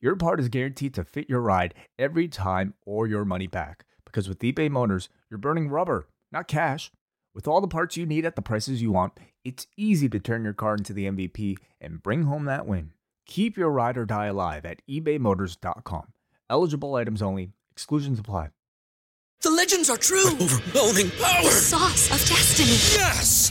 your part is guaranteed to fit your ride every time or your money back. Because with eBay Motors, you're burning rubber, not cash. With all the parts you need at the prices you want, it's easy to turn your car into the MVP and bring home that win. Keep your ride or die alive at ebaymotors.com. Eligible items only, exclusions apply. The legends are true. Overwhelming power! The sauce of destiny. Yes!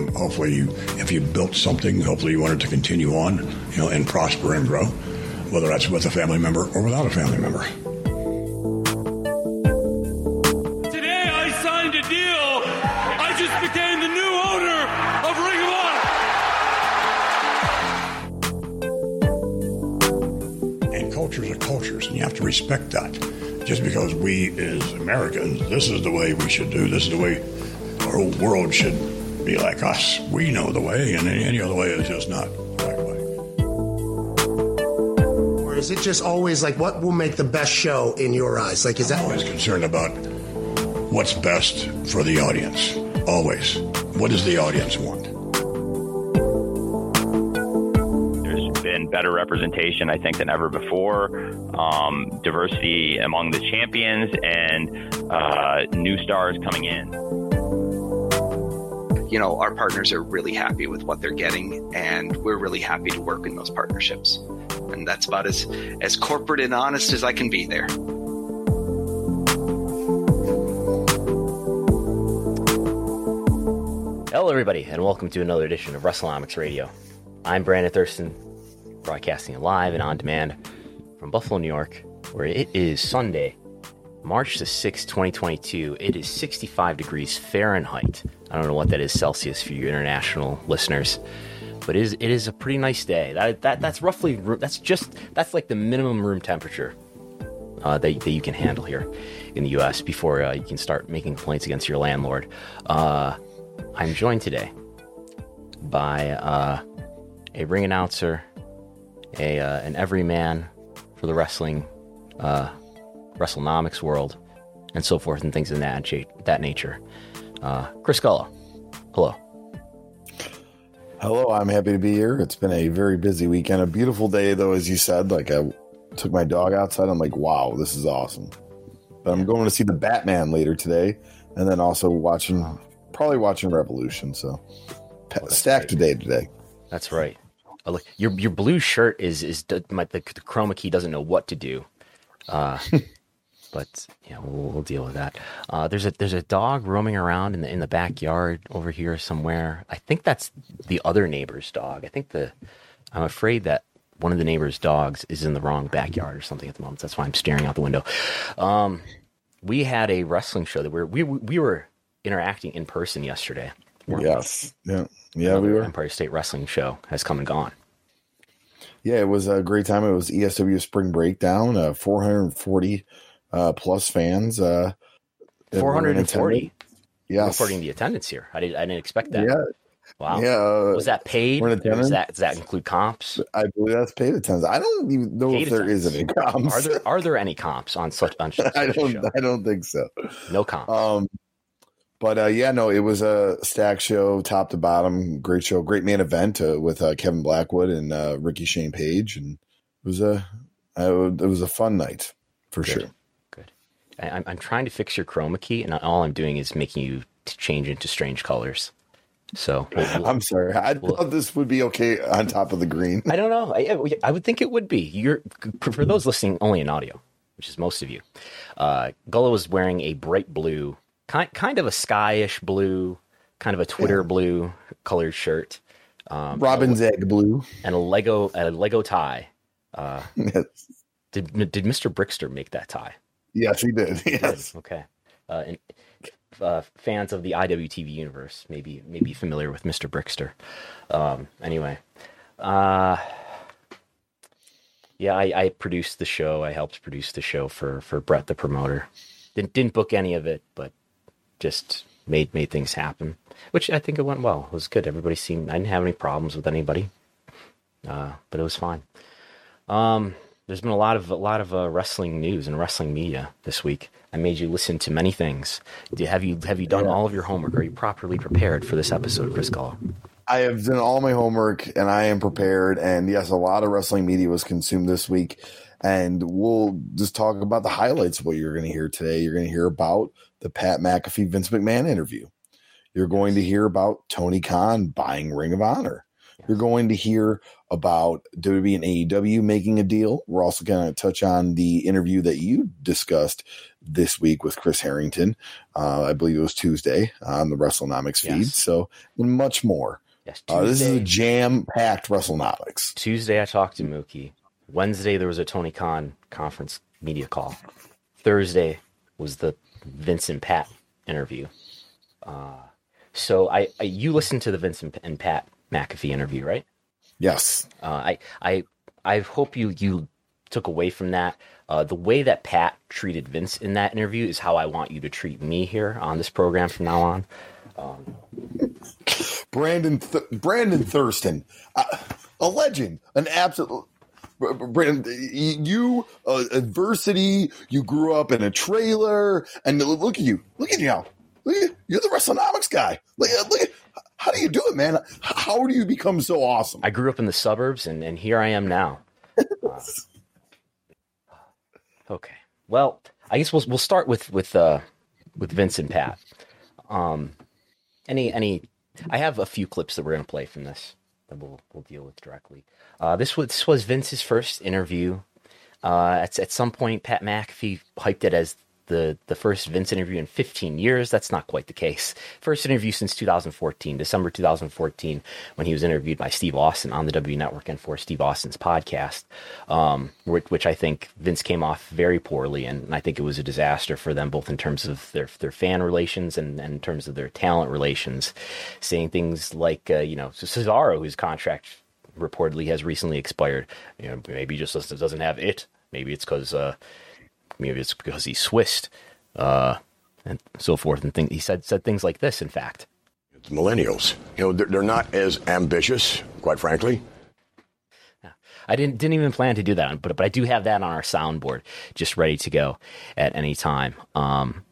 Um, hopefully, you, if you built something, hopefully you want it to continue on, you know, and prosper and grow, whether that's with a family member or without a family member. Today I signed a deal. I just became the new owner of Ring of Honor. And cultures are cultures, and you have to respect that. Just because we, as Americans, this is the way we should do, this is the way our whole world should be like us. We know the way, and any, any other way is just not the right way. Or is it just always like what will make the best show in your eyes? Like, is that I'm always concerned about what's best for the audience. Always. What does the audience want? There's been better representation, I think, than ever before. Um, diversity among the champions and uh, new stars coming in you know, our partners are really happy with what they're getting, and we're really happy to work in those partnerships. And that's about as, as corporate and honest as I can be there. Hello, everybody, and welcome to another edition of Wrestlenomics Radio. I'm Brandon Thurston, broadcasting live and on demand from Buffalo, New York, where it is Sunday, March the 6th, 2022. It is 65 degrees Fahrenheit. I don't know what that is Celsius for you international listeners, but it is it is a pretty nice day. That, that that's roughly that's just that's like the minimum room temperature uh, that, that you can handle here in the U.S. before uh, you can start making complaints against your landlord. Uh, I'm joined today by uh, a ring announcer, a uh, an everyman for the wrestling uh, Wrestlenomics world, and so forth, and things of that that nature. Uh, Chris Gullo, hello. Hello, I'm happy to be here. It's been a very busy weekend. A beautiful day, though, as you said. Like I took my dog outside. I'm like, wow, this is awesome. But I'm going to see the Batman later today, and then also watching, probably watching Revolution. So oh, stacked today today. That's right. Oh, look, your your blue shirt is is my, the, the chroma key doesn't know what to do. Uh, but yeah, we'll, we'll, deal with that. Uh, there's a there's a dog roaming around in the in the backyard over here somewhere. I think that's the other neighbor's dog. I think the I'm afraid that one of the neighbor's dogs is in the wrong backyard or something at the moment. That's why I'm staring out the window. Um, we had a wrestling show that we were, we we were interacting in person yesterday. Yes, we? yeah, yeah, we were. Empire State Wrestling show has come and gone. Yeah, it was a great time. It was ESW Spring Breakdown. Uh, 440 uh, plus fans. Uh, 440. Yes. According to the attendance here, I didn't. I didn't expect that. Yeah. Wow. Yeah. Uh, was that paid? Does that does that include comps? I believe that's paid attendance. I don't even know paid if there attendance. is any comps. Are there are there any comps on such on such I don't? I don't think so. No comps. Um, but uh, yeah, no, it was a stack show, top to bottom, great show, great main event uh, with uh, Kevin Blackwood and uh, Ricky Shane Page, and it was a it was a fun night for Good. sure. Good. I, I'm trying to fix your chroma key, and all I'm doing is making you change into strange colors. So we'll, I'm sorry. I we'll, thought this would be okay on top of the green. I don't know. I, I would think it would be. You're for those listening only in audio. which is most of you. Uh, Gullo was wearing a bright blue, kind kind of a skyish blue, kind of a Twitter blue colored shirt. Um, Robin's egg blue. and a Lego a Lego tie. Uh, Yes. did did Mr. Brickster make that tie? Yes, he did. Yes. Okay. Uh, and uh, fans of the IWTV universe maybe maybe familiar with Mr. Brickster. Um, anyway, uh, yeah, I, I produced the show. I helped produce the show for for Brett, the promoter. Didn't didn't book any of it, but just made made things happen. Which I think it went well. It was good. Everybody seemed. I didn't have any problems with anybody, uh, but it was fine. Um, there's been a lot of a lot of uh, wrestling news and wrestling media this week. I made you listen to many things. Do, have you have you done all of your homework? Are you properly prepared for this episode, Chris Gullo? I have done all my homework and I am prepared. And yes, a lot of wrestling media was consumed this week. And we'll just talk about the highlights of what you're going to hear today. You're going to hear about the Pat McAfee Vince McMahon interview. You're going to hear about Tony Khan buying Ring of Honor. You're going to hear about WWE and AEW making a deal. We're also going to touch on the interview that you discussed this week with Chris Harrington. Uh, I believe it was Tuesday on the Wrestlenomics feed. Yes. So, and much more. Yes, Uh, this is a jam packed Wrestlenomics. Tuesday I talked to Mookie. Wednesday there was a Tony Khan conference media call. Thursday was the Vincent Pat interview. Uh, so I, I you listened to the Vince and, and Pat McAfee interview, right? Yes. Uh, I I I hope you you took away from that. Uh, the way that Pat treated Vince in that interview is how I want you to treat me here on this program from now on. Brandon Th- Brandon Thurston, uh, a legend, an absolute. Br- Br- Brandon, you uh, adversity. You grew up in a trailer, and look at you. Look at you now. Look at you're the Wrestlenomics guy. Look, at- look at how do you do it, man? How do you become so awesome? I grew up in the suburbs, and, and here I am now. Uh, okay. Well, I guess we'll we'll start with with uh, with Vince and Pat. Um, any any, I have a few clips that we're gonna play from this that we'll we'll deal with directly. Uh, this was this was Vince's first interview. Uh, at at some point, Pat McAfee hyped it as the the first Vince interview in 15 years. That's not quite the case. First interview since 2014, December 2014, when he was interviewed by Steve Austin on the W Network and for Steve Austin's podcast, um, which, which I think Vince came off very poorly, and I think it was a disaster for them both in terms of their their fan relations and, and in terms of their talent relations. Saying things like, uh, you know, Cesaro, whose contract reportedly has recently expired. You know, maybe just doesn't have it. Maybe it's because uh, maybe it's because he's Swiss, uh, and so forth. And he said said things like this. In fact, it's millennials. You know, they're, they're not as ambitious, quite frankly. I didn't didn't even plan to do that, but but I do have that on our soundboard, just ready to go at any time. Um,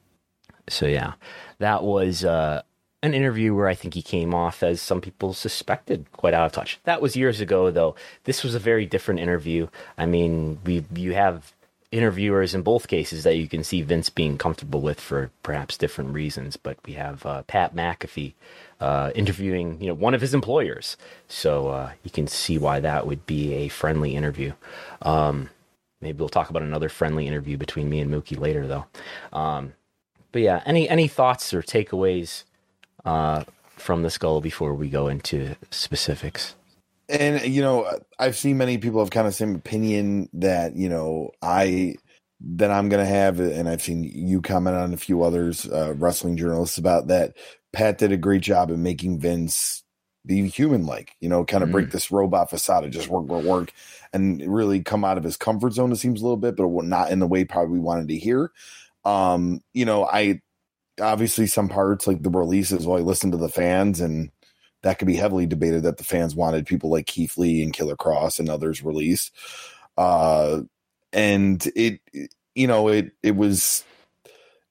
so yeah, that was uh, an interview where I think he came off as some people suspected quite out of touch. That was years ago, though. This was a very different interview. I mean, we you have interviewers in both cases that you can see Vince being comfortable with for perhaps different reasons, but we have uh, Pat McAfee uh, interviewing, you know, one of his employers, so uh, you can see why that would be a friendly interview. Um, maybe we'll talk about another friendly interview between me and Mookie later, though. Um, but yeah, any any thoughts or takeaways uh, from the skull before we go into specifics? And you know, I've seen many people have kind of same opinion that you know I that I'm going to have, and I've seen you comment on a few others, uh, wrestling journalists about that. Pat did a great job in making Vince be human like, you know, kind of break this robot facade of just work, work, work, and really come out of his comfort zone. It seems a little bit, but not in the way probably we wanted to hear. Um, you know, I obviously some parts like the releases, well, I listened to the fans and that could be heavily debated that the fans wanted people like Keith Lee and Killer Kross and others released. Uh, and it, you know, it, it was,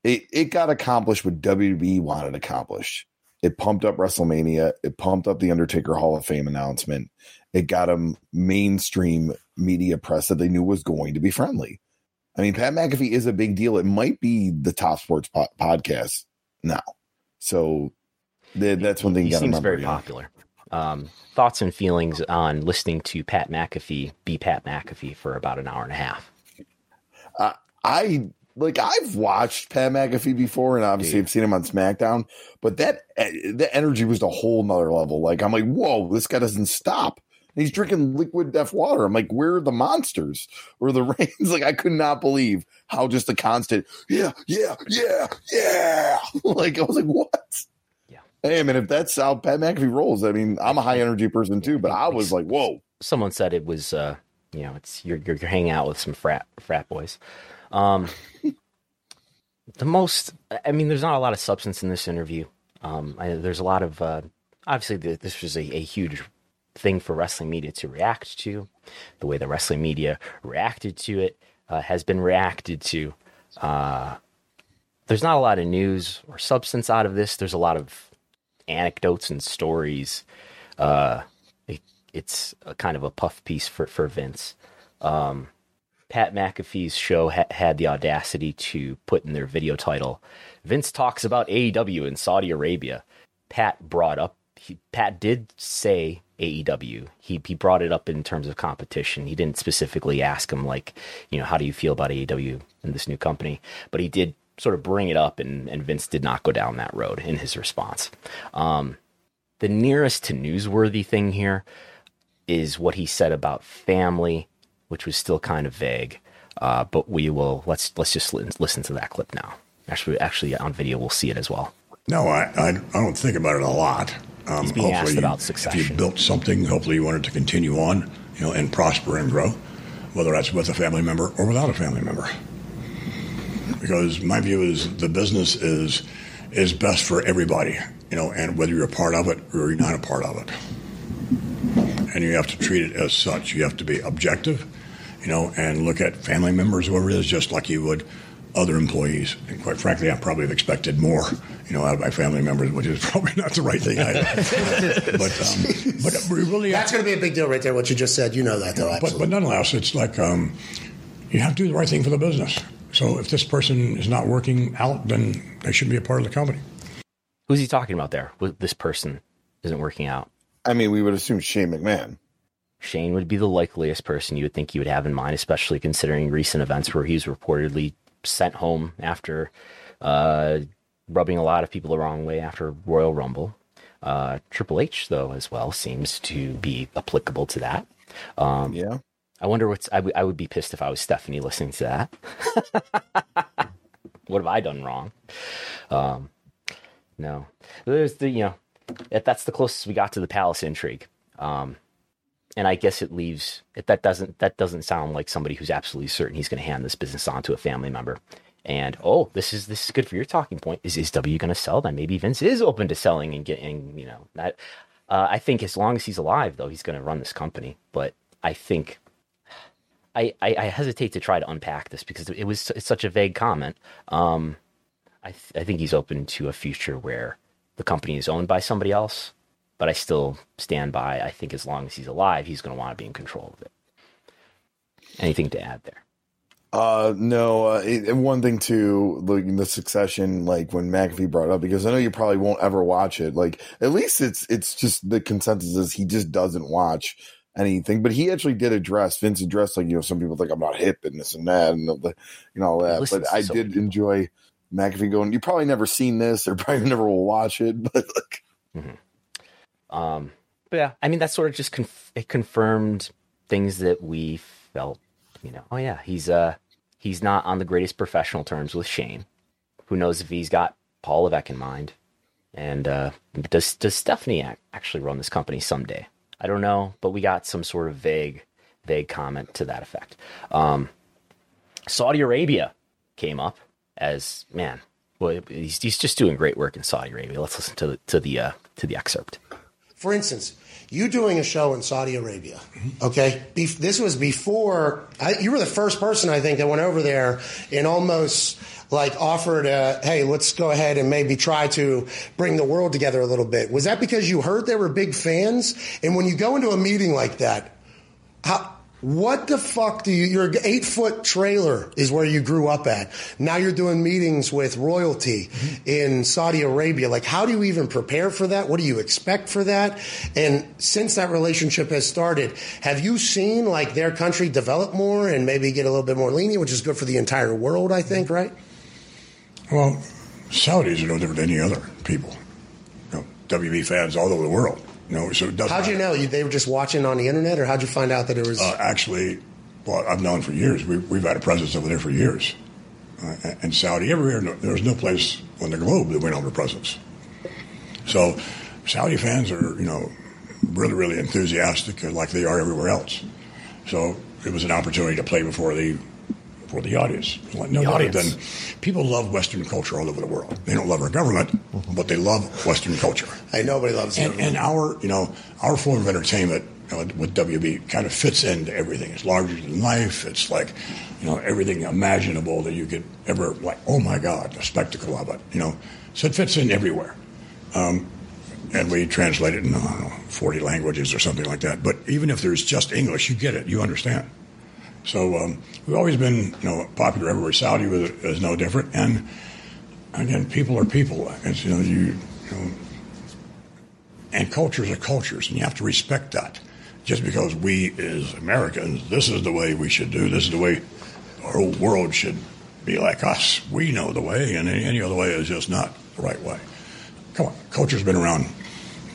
it, it got accomplished what WWE wanted accomplished. It pumped up WrestleMania. It pumped up the Undertaker Hall of Fame announcement. It got them mainstream media press that they knew was going to be friendly. I mean, Pat McAfee is a big deal. It might be the top sports po- podcast now. So that's one thing He to seems very popular. Um, thoughts and feelings on listening to Pat McAfee be Pat McAfee for about an hour and a half. Uh, I like I've watched Pat McAfee before, and obviously I've seen him on SmackDown, but that that energy was a whole nother level. Like I'm like, whoa, this guy doesn't stop. And he's drinking liquid death water. I'm like, where are the monsters or the rains? Like I could not believe how just the constant, yeah, yeah, yeah, yeah. like I was like, what? Hey, I mean, if that's how Pat McAfee rolls, I mean, I'm a high energy person too, but I was like, whoa. Someone said it was, uh, you know, it's you're you're, you're hanging out with some frat frat boys. Um, the most, I mean, there's not a lot of substance in this interview. Um, I, there's a lot of, uh, obviously, the, this was a, a huge thing for wrestling media to react to. The way the wrestling media reacted to it uh, has been reacted to. Uh, there's not a lot of news or substance out of this. There's a lot of anecdotes and stories. Uh, it, it's a kind of a puff piece for for Vince. Um, Pat McAfee's show ha- had the audacity to put in their video title, Vince talks about AEW in Saudi Arabia. Pat brought up, he, Pat did say AEW. He, he brought it up in terms of competition. He didn't specifically ask him, like, you know, how do you feel about AEW in this new company? But he did sort of bring it up, and, and Vince did not go down that road in his response. Um, the nearest to newsworthy thing here is what he said about family which was still kind of vague. Uh, but we will let's let's just listen to that clip now. Actually, actually on video we'll see it as well. No, I I, I don't think about it a lot. Um, He's being asked about succession. If you built something, hopefully you want it to continue on, you know, and prosper and grow, whether that's with a family member or without a family member. Because my view is the business is is best for everybody, you know, and whether you're a part of it or you're not a part of it. And you have to treat it as such. You have to be objective you know, and look at family members, whoever it is, just like you would other employees. And quite frankly, I probably have expected more, you know, out of my family members, which is probably not the right thing either. but, um, but really, that's going to be a big deal right there. What you just said, you know that though. Absolutely. But, but nonetheless, it's like um, you have to do the right thing for the business. So if this person is not working out, then they shouldn't be a part of the company. Who's he talking about there? This person isn't working out. I mean, we would assume Shane McMahon. Shane would be the likeliest person you would think you would have in mind, especially considering recent events where he's reportedly sent home after uh, rubbing a lot of people the wrong way after Royal Rumble. Uh, Triple H, though, as well, seems to be applicable to that. Um, yeah. I wonder what's. I, w- I would be pissed if I was Stephanie listening to that. what have I done wrong? Um, no, there's the you know, that's the closest we got to the palace intrigue. Um, and I guess it leaves that doesn't that doesn't sound like somebody who's absolutely certain he's going to hand this business on to a family member. And oh, this is this is good for your talking point. Is is W going to sell? Then maybe Vince is open to selling and getting you know that. Uh, I think as long as he's alive, though, he's going to run this company. But I think I, I, I hesitate to try to unpack this because it was it's such a vague comment. Um, I th- I think he's open to a future where the company is owned by somebody else but I still stand by. I think as long as he's alive, he's going to want to be in control of it. Anything to add there? Uh, no. Uh, it, one thing too, like the succession, like when McAfee brought up, because I know you probably won't ever watch it. Like at least it's it's just the consensus is he just doesn't watch anything. But he actually did address Vince addressed like you know some people think I'm not hip and this and that and the, you know all that. But I so did enjoy McAfee going. You probably never seen this or probably never will watch it, but like. Mm-hmm um, but yeah, I mean, that sort of just conf- it confirmed things that we felt, you know, oh yeah, he's uh he's not on the greatest professional terms with Shane. Who knows if he's got Paul Levesque in mind? And uh, does does Stephanie actually run this company someday? I don't know, but we got some sort of vague vague comment to that effect. Um, Saudi Arabia came up as man. Well, he's, he's just doing great work in Saudi Arabia. Let's listen to the to the uh, to the excerpt. For instance, you doing a show in Saudi Arabia, okay? this was before I, you were the first person I think that went over there in almost like offered, a, hey, let's go ahead and maybe try to bring the world together a little bit. Was that because you heard they were big fans? And when you go into a meeting like that, how What the fuck do you? Your eight foot trailer is where you grew up at. Now you're doing meetings with royalty mm-hmm. in Saudi Arabia. Like, how do you even prepare for that? What do you expect for that? And since that relationship has started, have you seen like their country develop more and maybe get a little bit more lenient, which is good for the entire world, I think, mm-hmm. right? Well, Saudis are no different than any other people. You know, WB fans all over the world. You know, so it How'd you know? You, they were just watching on the internet, or how'd you find out that it was? Uh, actually, well, I've known for years. We, we've had a presence over there for years. Uh, and Saudi, everywhere, no, there's no place on the globe that we don't have a presence. So, Saudi fans are, you know, really, really enthusiastic, like they are everywhere else. So, it was an opportunity to play before the for the audience. No The other audience. than people love Western culture all over the world. They don't love our government, but they love Western culture. Hey, nobody loves and, and our, you know, our form of entertainment you know, with WB kind of fits into everything. It's larger than life. It's like, you know, everything imaginable that you could ever like. Oh my God, the spectacle of it. You know, so it fits in everywhere. Um, and we translate it in know, 40 languages or something like that. But even if there's just English, you get it, you understand. So um, we've always been, you know, popular everywhere. Saudi was, is no different. And again, people are people. It's, you know, you, you know, and cultures are cultures, and you have to respect that. Just because we, as Americans, this is the way we should do. This is the way our whole world should be like us. We know the way, and any other way is just not the right way. Come on, culture's been around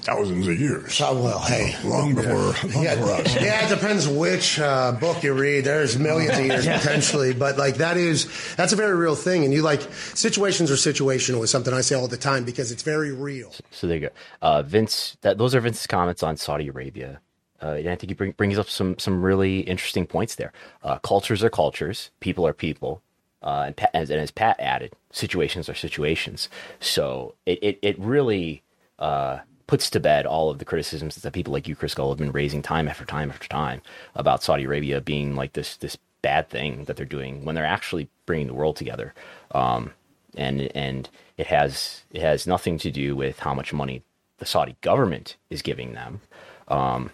thousands of years. Oh, well, hey. long before, long yeah, before us. yeah, it depends which uh, book you read. There's millions of years potentially, but like that is that's a very real thing. And you like situations are situational is something I say all the time because it's very real. So there you go. Uh, Vince, that those are Vince's comments on Saudi Arabia. Uh, and I think he bring, brings up some some really interesting points there. Uh, cultures are cultures, people are people, uh, and, Pat, and as Pat added, situations are situations. So it it, it really uh, puts to bed all of the criticisms that people like you, Chris Gull, have been raising time after time after time about Saudi Arabia being like this this bad thing that they're doing when they're actually bringing the world together. Um, and and it has it has nothing to do with how much money the Saudi government is giving them. Um,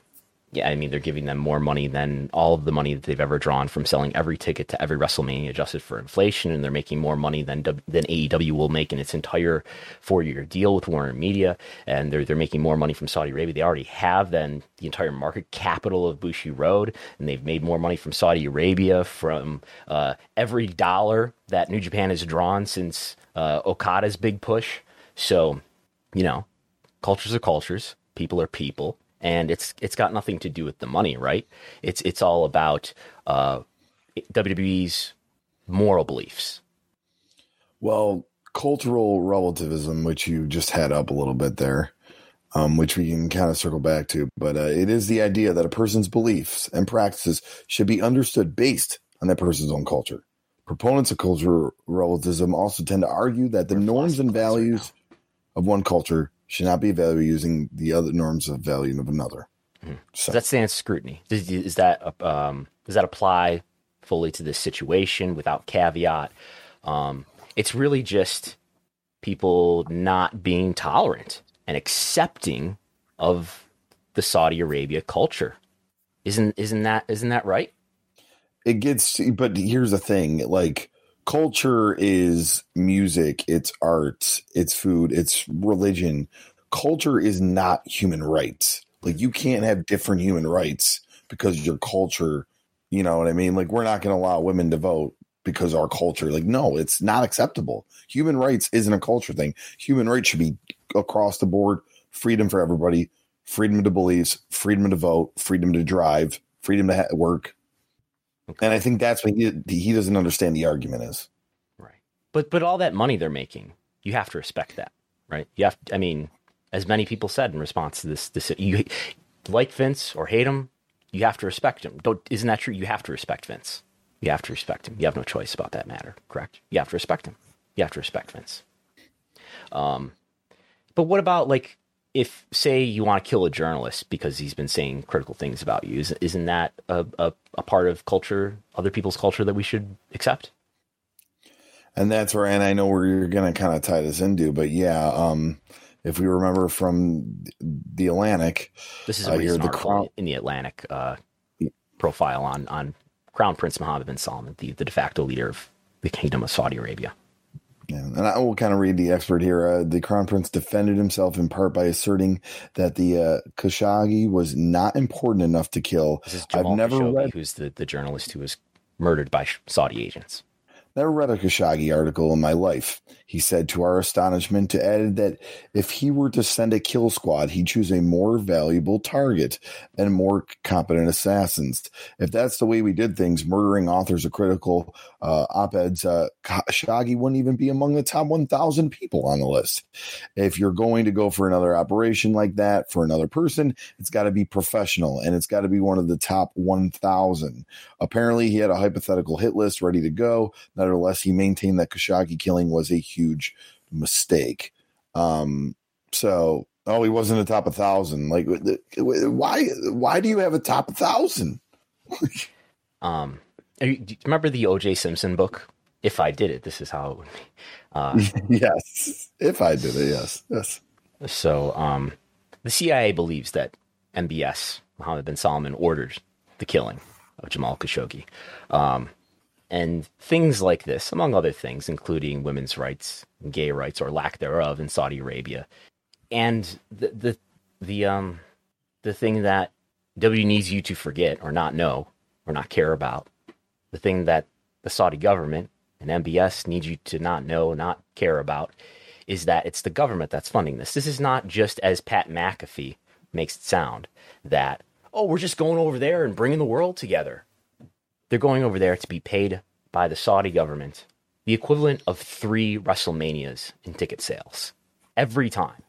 yeah, I mean they're giving them more money than all of the money that they've ever drawn from selling every ticket to every WrestleMania adjusted for inflation, and they're making more money than than AEW will make in its entire four year deal with Warner Media, and they're they're making more money from Saudi Arabia. They already have than the entire market capital of Bushiroad, and they've made more money from Saudi Arabia from uh, every dollar that New Japan has drawn since uh, Okada's big push. So, you know, cultures are cultures, people are people, and it's it's got nothing to do with the money, right? It's it's all about uh, WWE's moral beliefs. Well, cultural relativism, which you just had up a little bit there, um, which we can kind of circle back to, but uh, it is the idea that a person's beliefs and practices should be understood based on that person's own culture. Proponents of cultural relativism also tend to argue that the norms and values of one culture should not be valued using the other norms of value of another. Does that stand scrutiny? Does, is that um, does that apply fully to this situation without caveat? Um, it's really just people not being tolerant and accepting of the Saudi Arabia culture. Isn't isn't that isn't that right? it gets but here's the thing like culture is music it's art it's food it's religion. Culture is not human rights. Like you can't have different human rights because your culture you know what i mean? Like we're not going to allow women to vote because our culture like no it's not acceptable. Human rights isn't a culture thing. Human rights should be across the board freedom for everybody freedom to beliefs freedom to vote freedom to drive freedom to ha- work and I think that's what he he doesn't understand the argument is. Right. But but all that money they're making, you have to respect that, right? You have. I mean, as many people said in response to this, this you like Vince or hate him, you have to respect him. Don't isn't that true? You have to respect Vince. You have to respect him. You have no choice about that matter. Correct? You have to respect him. You have to respect Vince. Um, but what about like if say you want to kill a journalist because he's been saying critical things about you? Is, isn't that a, a a part of culture, other people's culture that we should accept? And that's where, and I know where you're going to kind of tie this into, but yeah, um, if we remember from the Atlantic, This is uh, a here, recent the Crown, in the Atlantic. Uh, profile on on Crown Prince Mohammed bin Salman, the, the de facto leader of the Kingdom of Saudi Arabia. Yeah, and I will kind of read the expert here. Uh, the crown prince defended himself in part by asserting that the uh, Khashoggi was not important enough to kill. I've never Khashoggi, read who's the, the journalist who was murdered by Saudi agents. Never read a Khashoggi article in my life. He said to our astonishment, to added that if he were to send a kill squad, he'd choose a more valuable target and more competent assassins. If that's the way we did things, murdering authors of critical uh, op-eds, uh, Khashoggi wouldn't even be among the top 1,000 people on the list. If you're going to go for another operation like that for another person, it's got to be professional and it's got to be one of the top 1,000. Apparently, he had a hypothetical hit list ready to go. Nevertheless, he maintained that Khashoggi killing was a huge mistake. Um, so, oh, he wasn't a top thousand. Like, why? Why do you have a top thousand? um, you, do you remember the O.J. Simpson book? If I did it, this is how it would be. Uh, yes, if I did it, yes, yes. So, um, the CIA believes that MBS Mohammed bin Salman ordered the killing of Jamal Khashoggi. Um, and things like this, among other things, including women's rights, gay rights, or lack thereof in Saudi Arabia. And the the the um the thing that W needs you to forget or not know or not care about, the thing that the Saudi government and MBS need you to not know, not care about, is that it's the government that's funding this. This is not just as Pat McAfee makes it sound that oh we're just going over there and bringing the world together. They're going over there to be paid by the Saudi government the equivalent of three WrestleManias in ticket sales every time.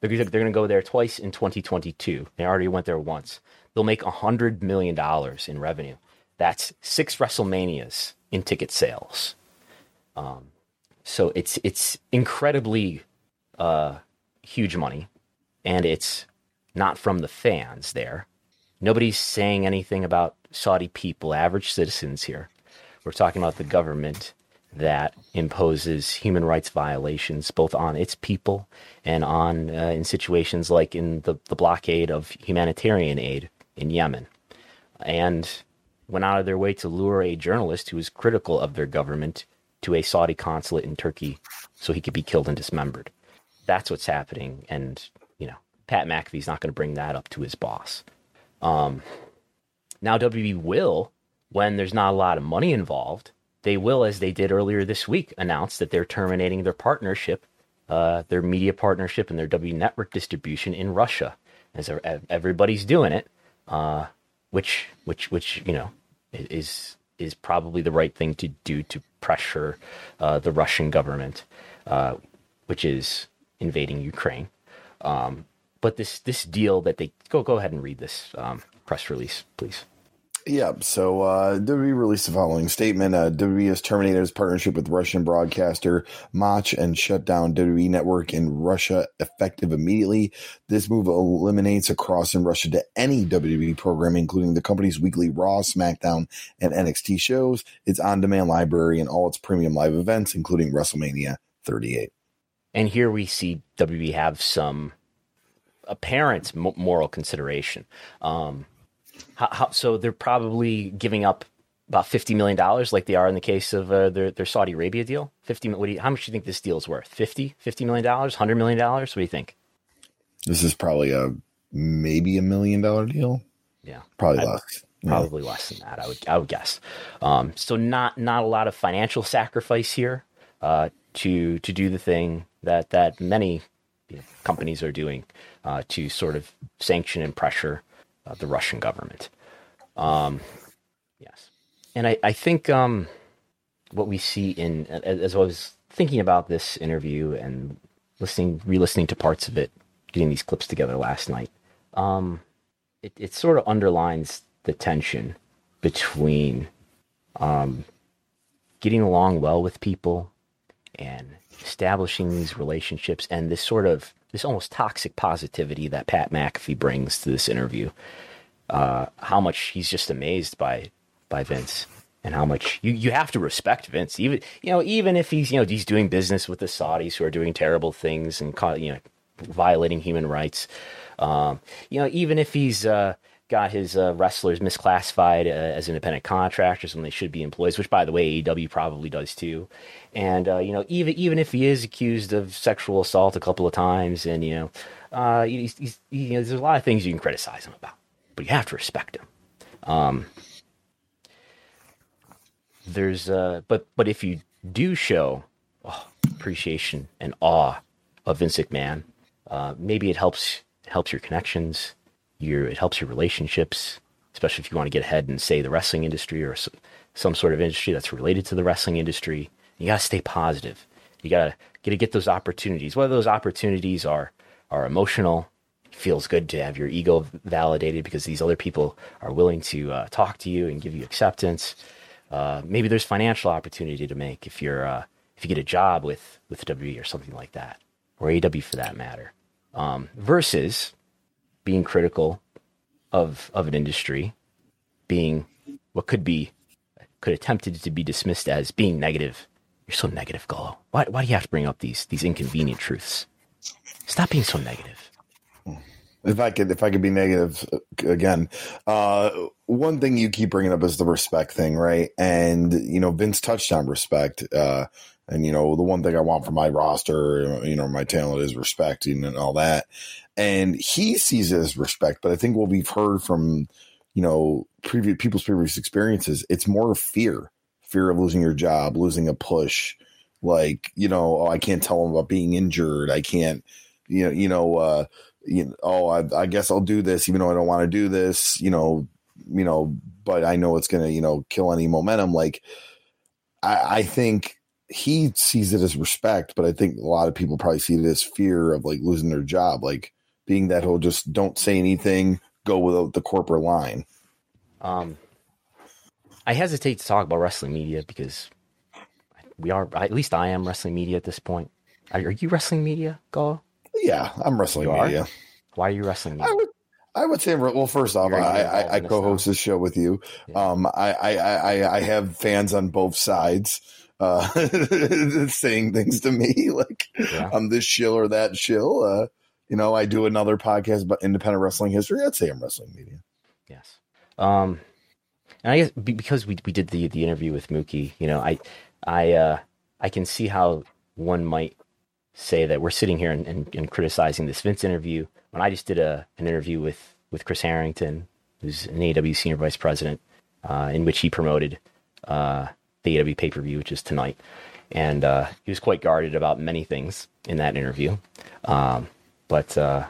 They're, they're going to go there twice in 2022. They already went there once. They'll make $100 million in revenue. That's six WrestleManias in ticket sales. Um, so it's it's incredibly uh, huge money, and it's not from the fans there. Nobody's saying anything about Saudi people, average citizens here. We're talking about the government that imposes human rights violations both on its people and on uh, in situations like in the, the blockade of humanitarian aid in Yemen. And went out of their way to lure a journalist who was critical of their government to a Saudi consulate in Turkey so he could be killed and dismembered. That's what's happening. And, you know, Pat McAfee's not going to bring that up to his boss. Um, now, WB will, when there's not a lot of money involved, they will, as they did earlier this week, announce that they're terminating their partnership, uh, their media partnership, and their W network distribution in Russia. As everybody's doing it, uh, which, which, which, you know, is is probably the right thing to do to pressure uh, the Russian government, uh, which is invading Ukraine. Um, but this this deal that they go go ahead and read this um, press release, please. Yeah, so uh, WWE released the following statement. Uh, WWE has terminated its partnership with Russian broadcaster Match and shut down WWE Network in Russia effective immediately. This move eliminates a cross in Russia to any WWE program, including the company's weekly Raw, SmackDown, and NXT shows, its on demand library, and all its premium live events, including WrestleMania 38. And here we see WWE have some apparent moral consideration. Um, how, how, so they're probably giving up about fifty million dollars, like they are in the case of uh, their their Saudi Arabia deal. Fifty. What do you, how much do you think this deal is worth? 50 $50 million, hundred million dollars. What do you think? This is probably a maybe a million dollar deal. Yeah, probably I, less. Probably yeah. less than that. I would I would guess. Um, so not not a lot of financial sacrifice here uh, to to do the thing that that many you know, companies are doing uh, to sort of sanction and pressure uh, the Russian government. Um, yes, and I, I think um, what we see in as I was thinking about this interview and listening, re-listening to parts of it, getting these clips together last night, um, it, it sort of underlines the tension between um, getting along well with people and establishing these relationships and this sort of this almost toxic positivity that Pat McAfee brings to this interview. Uh, how much he's just amazed by by Vince and how much you, you have to respect Vince, even you know even if he's you know he's doing business with the Saudis who are doing terrible things and you know violating human rights. Um, you know even if he's uh, got his uh, wrestlers misclassified uh, as independent contractors when they should be employees, which, by the way, AEW probably does too. And uh, you know, even even if he is accused of sexual assault a couple of times, and you know, uh, he's, he's, you know, there's a lot of things you can criticize him about, but you have to respect him. Um, there's, uh, but but if you do show oh, appreciation and awe of Vince McMahon, uh, maybe it helps helps your connections it helps your relationships, especially if you want to get ahead and say the wrestling industry or some sort of industry that's related to the wrestling industry. You got to stay positive. You got to get to get those opportunities. Whether those opportunities are are emotional, feels good to have your ego validated because these other people are willing to uh, talk to you and give you acceptance. Uh, maybe there's financial opportunity to make if you're uh, if you get a job with with WWE or something like that, or AW for that matter. Um, versus being critical of of an industry, being what could be could attempted to be dismissed as being negative. You're so negative, Gullo. Why why do you have to bring up these these inconvenient truths? Stop being so negative. If I could, if I could be negative uh, again, uh, one thing you keep bringing up is the respect thing, right? And you know, Vince touched on respect. Uh, and you know, the one thing I want from my roster, you know, my talent is respecting and all that and he sees it as respect. But I think what we've heard from you know previous people's previous experiences, it's more fear, fear of losing your job, losing a push. Like you know, oh, I can't tell them about being injured. I can't, you know, you know, uh, you know, oh, I, I guess I'll do this even though I don't want to do this. You know, you know, but I know it's gonna, you know, kill any momentum. Like, I, I think he sees it as respect, but I think a lot of people probably see it as fear of like losing their job. Like, being that he'll just don't say anything, go without the corporate line. Um, I hesitate to talk about wrestling media because we are, at least I am wrestling media at this point. Are, are you wrestling media, Go? Yeah, I'm wrestling you media. Are? Why are you wrestling media? I would, I would say, well, first off, I, I, I co-host this show with you. Yeah. Um, I, I, I, I have fans on both sides uh, saying things to me like yeah. I'm this shill or that shill. Uh, you know, I do another podcast about independent wrestling history. I'd say I'm wrestling media. Yes. Um, and I guess because we we did the the interview with Mookie, you know, I I uh, I can see how one might say that we're sitting here and, and, and criticizing this Vince interview when I just did a an interview with with Chris Harrington, who's an AEW senior vice president, uh, in which he promoted uh, the AEW pay per view, which is tonight, and uh, he was quite guarded about many things in that interview. Um, but uh,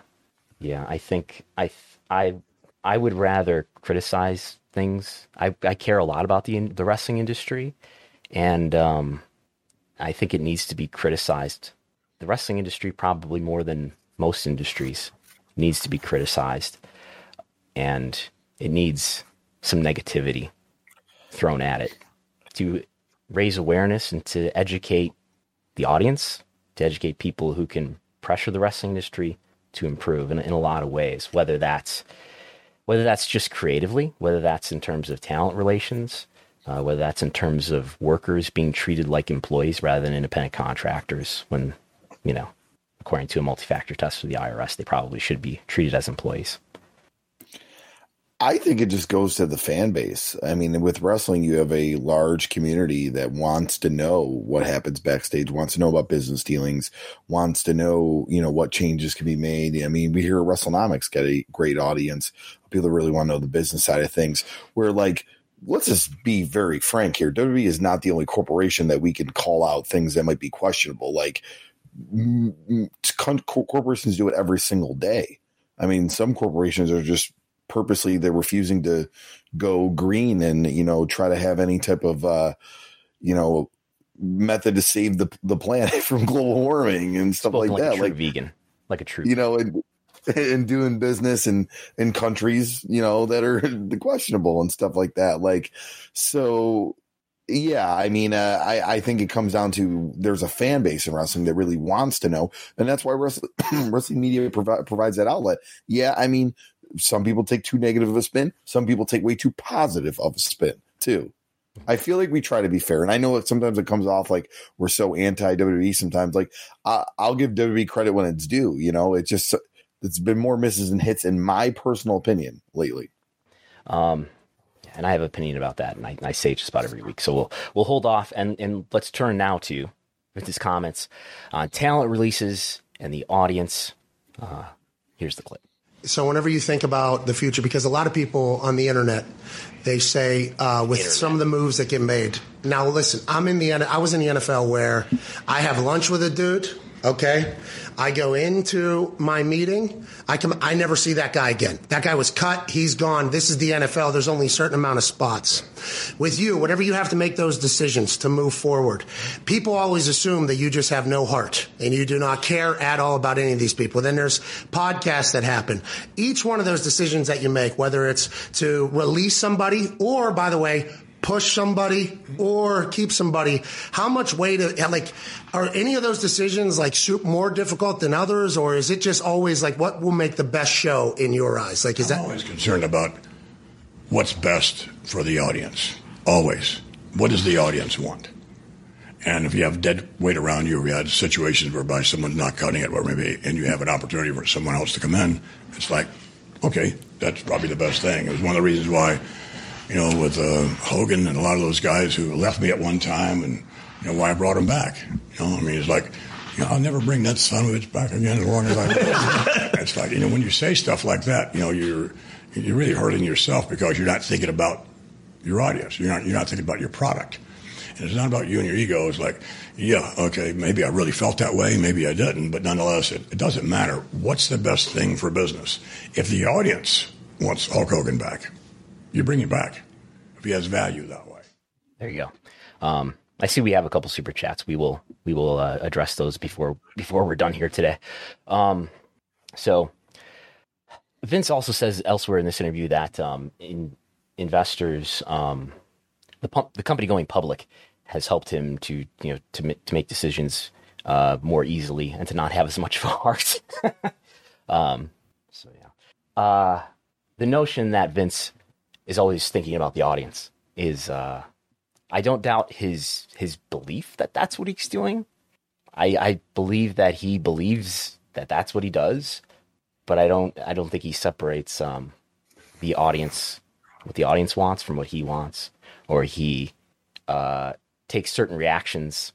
yeah, I think I I I would rather criticize things. I I care a lot about the the wrestling industry, and um, I think it needs to be criticized. The wrestling industry probably more than most industries needs to be criticized, and it needs some negativity thrown at it to raise awareness and to educate the audience, to educate people who can pressure the wrestling industry to improve in, in a lot of ways, whether that's whether that's just creatively, whether that's in terms of talent relations, uh, whether that's in terms of workers being treated like employees rather than independent contractors when, you know, according to a multi-factor test for the IRS, they probably should be treated as employees. I think it just goes to the fan base. I mean, with wrestling, you have a large community that wants to know what happens backstage, wants to know about business dealings, wants to know, you know, what changes can be made. I mean, we hear Wrestlenomics get a great audience. People really want to know the business side of things. Where like, let's just be very frank here. WWE is not the only corporation that we can call out things that might be questionable. Like, corporations do it every single day. I mean, some corporations are just purposely they're refusing to go green and you know try to have any type of uh you know method to save the the planet from global warming and stuff like, like that like vegan like a true you know and, and doing business in in countries you know that are questionable and stuff like that like so yeah, I mean, uh, I I think it comes down to there's a fan base in wrestling that really wants to know, and that's why wrestling, wrestling media provi- provides that outlet. Yeah, I mean, some people take too negative of a spin. Some people take way too positive of a spin too. I feel like we try to be fair, and I know that sometimes it comes off like we're so anti WWE. Sometimes, like I, will give WWE credit when it's due. You know, it's just it's been more misses and hits in my personal opinion lately. Um, and I have an opinion about that, and I, I say it just about every week. So we'll we'll hold off and and let's turn now to Vince's comments on talent releases and the audience. Uh, here's the clip. So whenever you think about the future, because a lot of people on the internet, they say uh, with some of the moves that get made. Now listen, I'm in the I was in the NFL where I have lunch with a dude. Okay, I go into my meeting. I come. I never see that guy again. That guy was cut. He's gone. This is the NFL. There's only a certain amount of spots. With you, whatever you have to make those decisions to move forward, people always assume that you just have no heart and you do not care at all about any of these people. Then there's podcasts that happen. Each one of those decisions that you make, whether it's to release somebody or, by the way, push somebody or keep somebody how much weight uh, like are any of those decisions like more difficult than others or is it just always like what will make the best show in your eyes like is I'm that always concerned about what's best for the audience. Always. What does the audience want? And if you have dead weight around you, or you had situations whereby someone's not cutting it, or maybe, and you have an opportunity for someone else to come in, it's like, okay, that's probably the best thing. It was one of the reasons why, you know, with uh, Hogan and a lot of those guys who left me at one time, and you know why I brought him back. You know, I mean, it's like, you know, I'll never bring that son of a bitch back again as long as I live. it's like, you know, when you say stuff like that, you know, you're you're really hurting yourself because you're not thinking about your audience. You're not you're not thinking about your product. And it's not about you and your ego. It's like, yeah, okay, maybe I really felt that way, maybe I didn't, but nonetheless, it, it doesn't matter. What's the best thing for business? If the audience wants Hulk Hogan back, you bring him back. If he has value that way. There you go. Um, I see we have a couple super chats. We will we will uh, address those before before we're done here today. Um, so Vince also says elsewhere in this interview that um, in, investors, um, the pump, the company going public has helped him to you know to to make decisions uh, more easily and to not have as much of a heart. um, so yeah, uh, the notion that Vince is always thinking about the audience is uh, I don't doubt his his belief that that's what he's doing. I, I believe that he believes that that's what he does, but I don't I don't think he separates um, the audience what the audience wants from what he wants, or he uh, takes certain reactions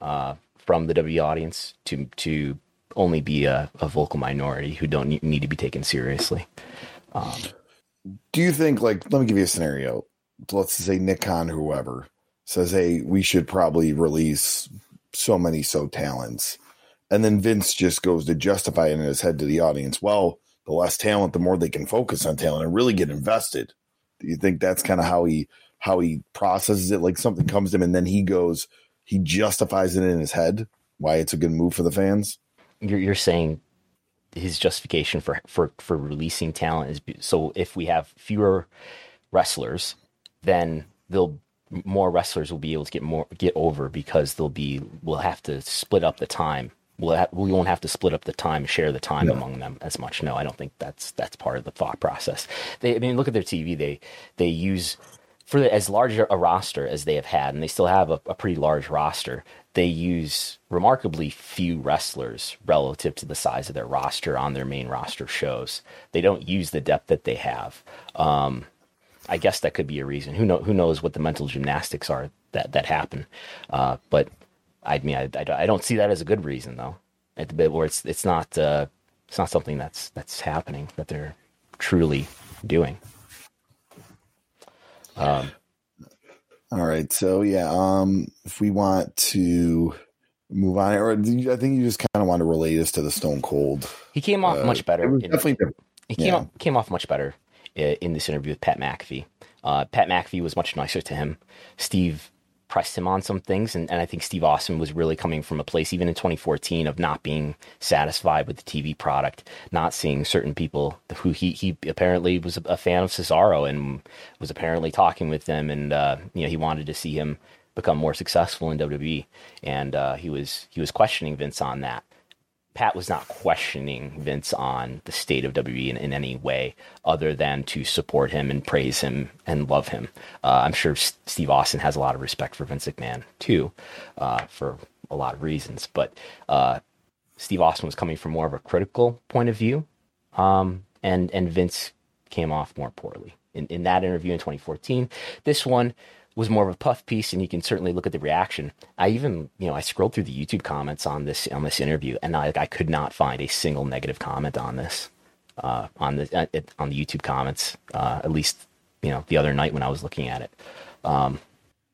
uh, from the W audience to to only be a, a vocal minority who don't need, to be taken seriously. Um, Do you think, like, let me give you a scenario. Let's say Nick Khan whoever, says, hey, we should probably release so many so talents. And then Vince just goes to justify it in his head to the audience. Well, the less talent, the more they can focus on talent and really get invested. Do you think that's kind of how he how he processes it? Like something comes to him and then he goes, he justifies it in his head why it's a good move for the fans. you're you're saying his justification for for for releasing talent is so if we have fewer wrestlers, then they'll more wrestlers will be able to get more get over because they'll be we'll have to split up the time. We'll ha- we won't have to split up the time, share the time Yeah. among them as much. No, I don't think that's that's part of the thought process. They, I mean, look at their TV. They they use for the, as large a roster as they have had, and they still have a, a pretty large roster. They use remarkably few wrestlers relative to the size of their roster on their main roster shows. They don't use the depth that they have. Um, I guess that could be a reason. Who know? Who knows what the mental gymnastics are that that happen? Uh, but I mean, I, I, I don't see that as a good reason though. At the bit where it's it's not uh, it's not something that's that's happening that they're truly doing. Um, All right. So yeah, um, if we want to move on, or do you- I think you just kind of want to relate us to the Stone Cold. He came off Uh, much better. in- definitely different. He came Yeah. off, came off much better in this interview with Pat McAfee. Uh, Pat McAfee was much nicer to him. Steve pressed him on some things, and, and I think Steve Austin was really coming from a place, even in 2014, of not being satisfied with the TV product, not seeing certain people who he he apparently was a fan of Cesaro and was apparently talking with them, and uh, you know he wanted to see him become more successful in WWE, and uh, he was he was questioning Vince on that. Pat was not questioning Vince on the state of WWE in, in any way other than to support him and praise him and love him. Uh, I'm sure S- Steve Austin has a lot of respect for Vince McMahon too, uh, for a lot of reasons. But uh, Steve Austin was coming from more of a critical point of view, um, and and Vince came off more poorly in, in that interview in 2014. This one was more of a puff piece, and you can certainly look at the reaction. I even, you know, I scrolled through the YouTube comments on this on this interview, and I, I could not find a single negative comment on this uh, on the uh, on the YouTube comments. Uh, at least, you know, the other night when I was looking at it, um,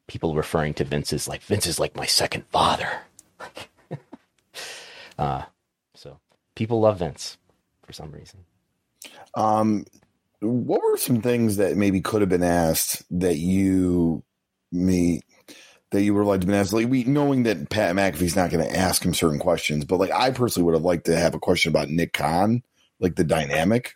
people referring to Vince as like Vince is like my second father. uh, so people love Vince for some reason. Um, what were some things that maybe could have been asked that you me that you would like to been asked? Like we knowing that Pat McAfee's not going to ask him certain questions, but like I personally would have liked to have a question about Nick Khan, like the dynamic.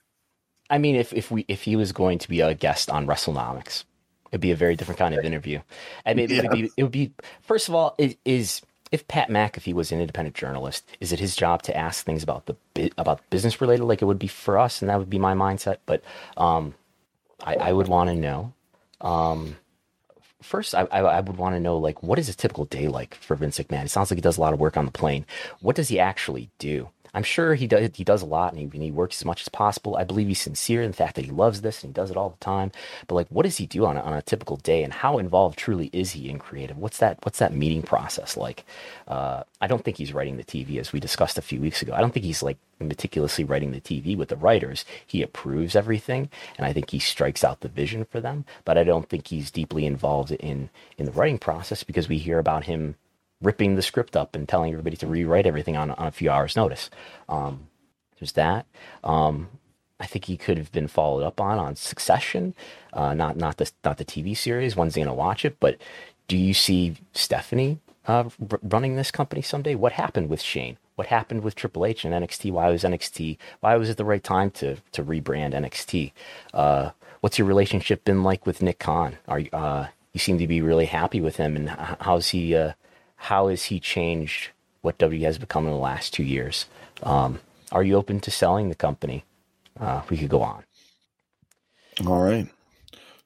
I mean, if if we if he was going to be a guest on WrestleNomics, it'd be a very different kind of interview. I mean, it, would be it would be first of all, it is if Pat McAfee was an independent journalist, is it his job to ask things about the about business related, like it would be for us, and that would be my mindset. But um, I, I would want to know. Um, first, I, I, would want to know like what is a typical day like for Vince McMahon? It sounds like he does a lot of work on the plane. What does he actually do? I'm sure he does. He does a lot, and he, and he, works as much as possible. I believe he's sincere in the fact that he loves this and he does it all the time. But like, what does he do on a, on a typical day, and how involved truly is he in creative? What's that? What's that meeting process like? Uh, I don't think he's writing the TV as we discussed a few weeks ago. I don't think he's like meticulously writing the TV with the writers. He approves everything, and I think he strikes out the vision for them. But I don't think he's deeply involved in in the writing process because we hear about him ripping the script up and telling everybody to rewrite everything on, on a few hours' notice. Um, there's that. Um, I think he could have been followed up on on Succession, uh, not not the not the TV series. When's he going to watch it? But do you see Stephanie uh, r- running this company someday? What happened with Shane? What happened with Triple H and NXT? Why was NXT? Why was it the right time to to rebrand NXT? Uh, what's your relationship been like with Nick Khan? Are you, uh, you seem to be really happy with him, and how's he? How has he changed what W has become in the last two years? Um, are you open to selling the company? Uh, we could go on. All right.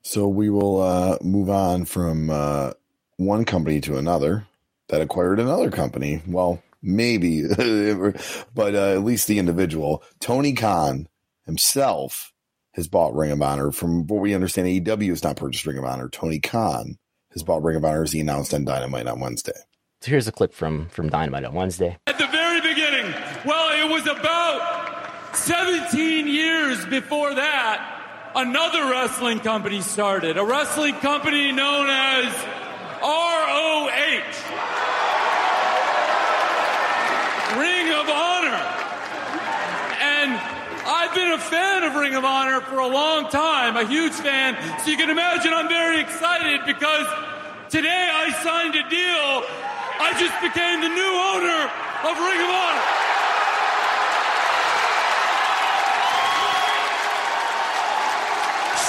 So we will uh, move on from uh, one company to another that acquired another company. Well, maybe, but uh, at least the individual, Tony Khan himself, has bought Ring of Honor. From what we understand, AEW has not purchased Ring of Honor. Tony Khan has bought Ring of Honor as he announced on Dynamite on Wednesday. So here's a clip from from Dynamite on Wednesday. At the very beginning, well, it was about 17 years before that, another wrestling company started. A wrestling company known as ROH. Ring of Honor. And I've been a fan of Ring of Honor for a long time, a huge fan. So you can imagine I'm very excited because today I signed a deal I just became the new owner of Ring of Honor.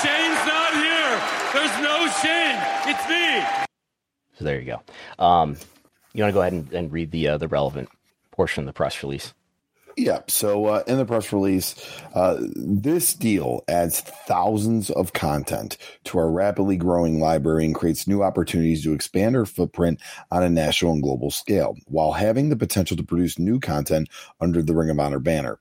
Shane's not here. There's no Shane. It's me. So there you go. Um, you want to go ahead and, and read the uh, the relevant portion of the press release? Yeah. So uh, in the press release, uh, this deal adds thousands of content to our rapidly growing library and creates new opportunities to expand our footprint on a national and global scale, while having the potential to produce new content under the Ring of Honor banner.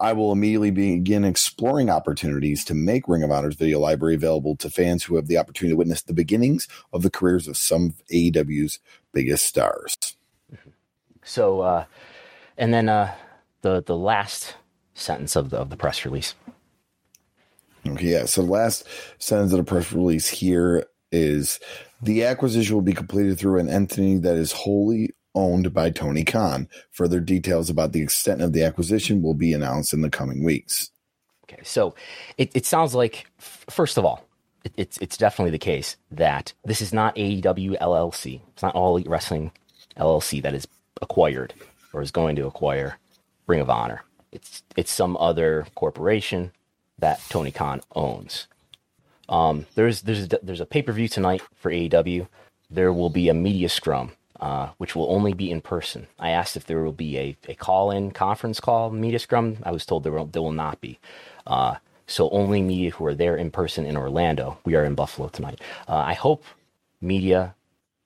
I will immediately begin exploring opportunities to make Ring of Honor's video library available to fans who have the opportunity to witness the beginnings of the careers of some of AEW's biggest stars. So, uh, and then uh, the the last sentence of the of the press release. Okay, yeah. So the last sentence of the press release here is the acquisition will be completed through an entity that is wholly owned by Tony Khan. Further details about the extent of the acquisition will be announced in the coming weeks. Okay, so it, it sounds like, first of all, it, it's it's definitely the case that this is not AEW LLC. It's not All Elite Wrestling LLC that is acquired or is going to acquire Ring of Honor. It's it's some other corporation that Tony Khan owns. Um, there's there's there's a pay per view tonight for AEW. There will be a media scrum, uh, which will only be in person. I asked if there will be a, a call in conference call media scrum. I was told there will there will not be. Uh, so only media who are there in person in Orlando. We are in Buffalo tonight. Uh, I hope media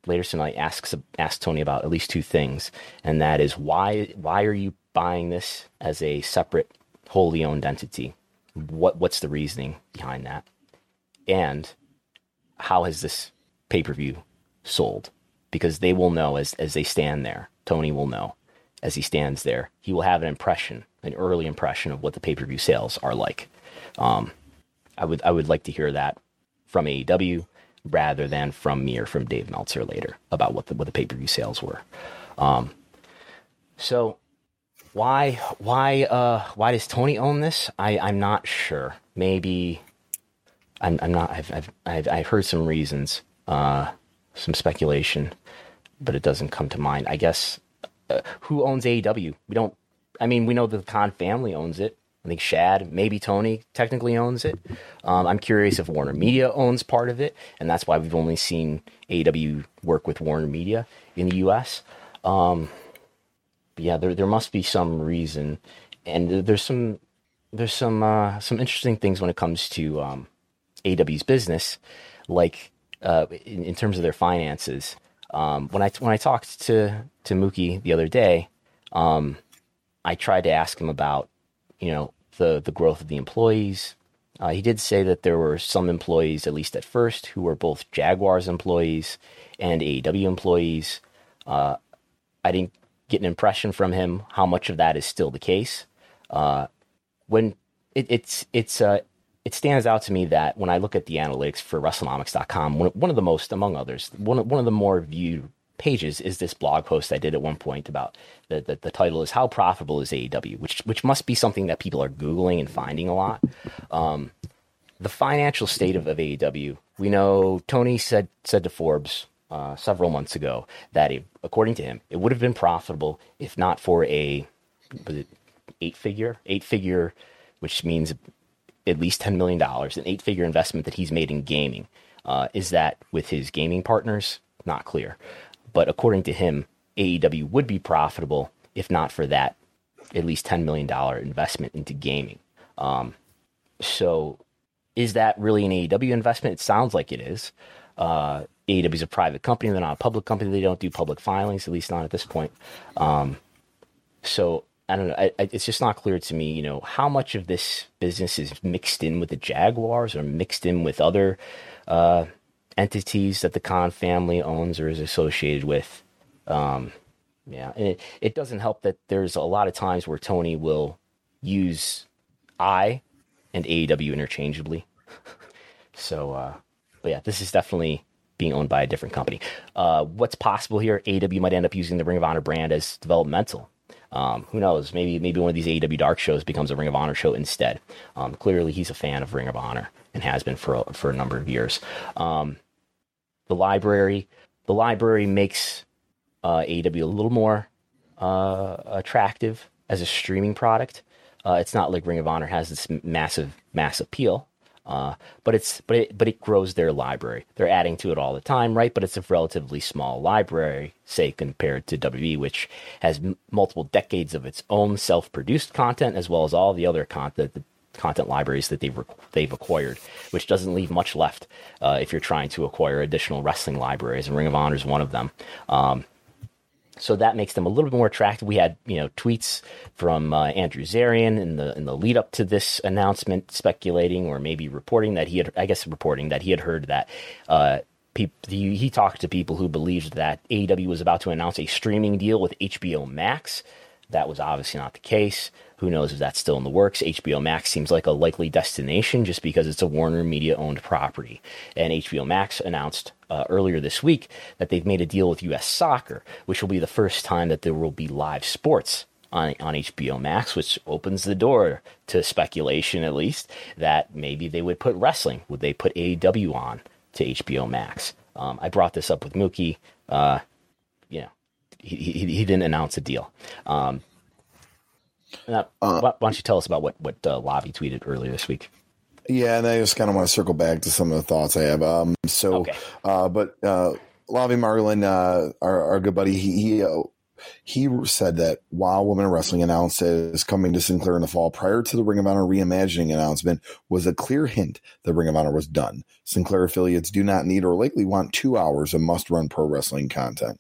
later tonight asks asks Tony about at least two things, and that is why why are you buying this as a separate, wholly owned entity. What what's the reasoning behind that? and how has this pay per view sold? Because they will know as as they stand there. Tony will know as he stands there. He will have an impression, an early impression of what the pay per view sales are like. Um, I would I would like to hear that from AEW rather than from me or from Dave Meltzer later about what the what the pay per view sales were. Um, so why why uh why does Tony own this? I I'm not sure. Maybe I'm I'm not. I've I've I've, I've heard some reasons, uh, some speculation, but it doesn't come to mind. I guess uh, who owns AEW? We don't. I mean, we know the Khan family owns it. I think Shad, maybe Tony, technically owns it. Um, I'm curious if Warner Media owns part of it, and that's why we've only seen AEW work with Warner Media in the U.S. Um, yeah, there there must be some reason, and there's some there's some uh, some interesting things when it comes to um, AEW's business, like uh, in, in, terms of their finances. Um, when I when I talked to to Mookie the other day, um, I tried to ask him about you know the the growth of the employees. Uh, he did say that there were some employees, at least at first, who were both Jaguars employees and AEW employees. Uh, I didn't get an impression from him how much of that is still the case. Uh, when it, it's it's uh, it stands out to me that when I look at the analytics for WrestleNomics.com, one of the most, among others, one of, one of the more viewed pages is this blog post I did at one point about the, the, the title is how profitable is AEW, which which must be something that people are googling and finding a lot. Um, the financial state of, of AEW, we know Tony said said to Forbes uh, several months ago that it, according to him, it would have been profitable if not for a was it eight figure eight figure, which means at least $10 million, an eight figure investment that he's made in gaming. Uh, is that with his gaming partners? Not clear. But according to him, AEW would be profitable if not for that at least $10 million investment into gaming. Um, so is that really an AEW investment? It sounds like it is. Uh, AEW is a private company. They're not a public company. They don't do public filings, at least not at this point. Um, so I don't know. I, I, it's just not clear to me, you know, how much of this business is mixed in with the Jaguars or mixed in with other uh, entities that the Khan family owns or is associated with. Um, yeah, and it, it doesn't help that there's a lot of times where Tony will use I and AEW interchangeably. so, uh, but yeah, this is definitely being owned by a different company. Uh, what's possible here? AEW might end up using the Ring of Honor brand as developmental um, who knows? Maybe maybe one of these AEW Dark shows becomes a Ring of Honor show instead. Um, clearly, he's a fan of Ring of Honor and has been for a, for a number of years. Um, the library, the library makes uh, AEW a little more uh, attractive as a streaming product. Uh, it's not like Ring of Honor has this massive mass appeal. Uh, but it's but it but it grows their library. They're adding to it all the time, right? But it's a relatively small library, say compared to WWE, which has m- multiple decades of its own self-produced content, as well as all the other content, the content libraries that they've rec- they've acquired, which doesn't leave much left uh, if you're trying to acquire additional wrestling libraries. And Ring of Honor is one of them. Um, so that makes them a little bit more attractive. We had you know tweets from uh, Andrew Zarian in the in the lead up to this announcement, speculating or maybe reporting that he had, I guess, reporting that he had heard that. Uh, he, he talked to people who believed that AEW was about to announce a streaming deal with HBO Max. That was obviously not the case. Who knows if that's still in the works? HBO Max seems like a likely destination just because it's a Warner Media owned property. And HBO Max announced uh, earlier this week that they've made a deal with US Soccer, which will be the first time that there will be live sports on, on HBO Max, which opens the door to speculation, at least, that maybe they would put wrestling. Would they put AEW on to HBO Max? Um, I brought this up with Mookie. Uh, you know, he, he, he, didn't announce a deal. Um, uh, why don't you tell us about what what uh, Lavi tweeted earlier this week? Yeah, and I just kind of want to circle back to some of the thoughts I have. Um, so, okay. uh, but uh, Lavi Margolin, uh, our, our good buddy, he he, uh, he said that while Women in Wrestling announced is coming to Sinclair in the fall, prior to the Ring of Honor reimagining announcement, was a clear hint that Ring of Honor was done. Sinclair affiliates do not need or likely want two hours of must-run pro wrestling content.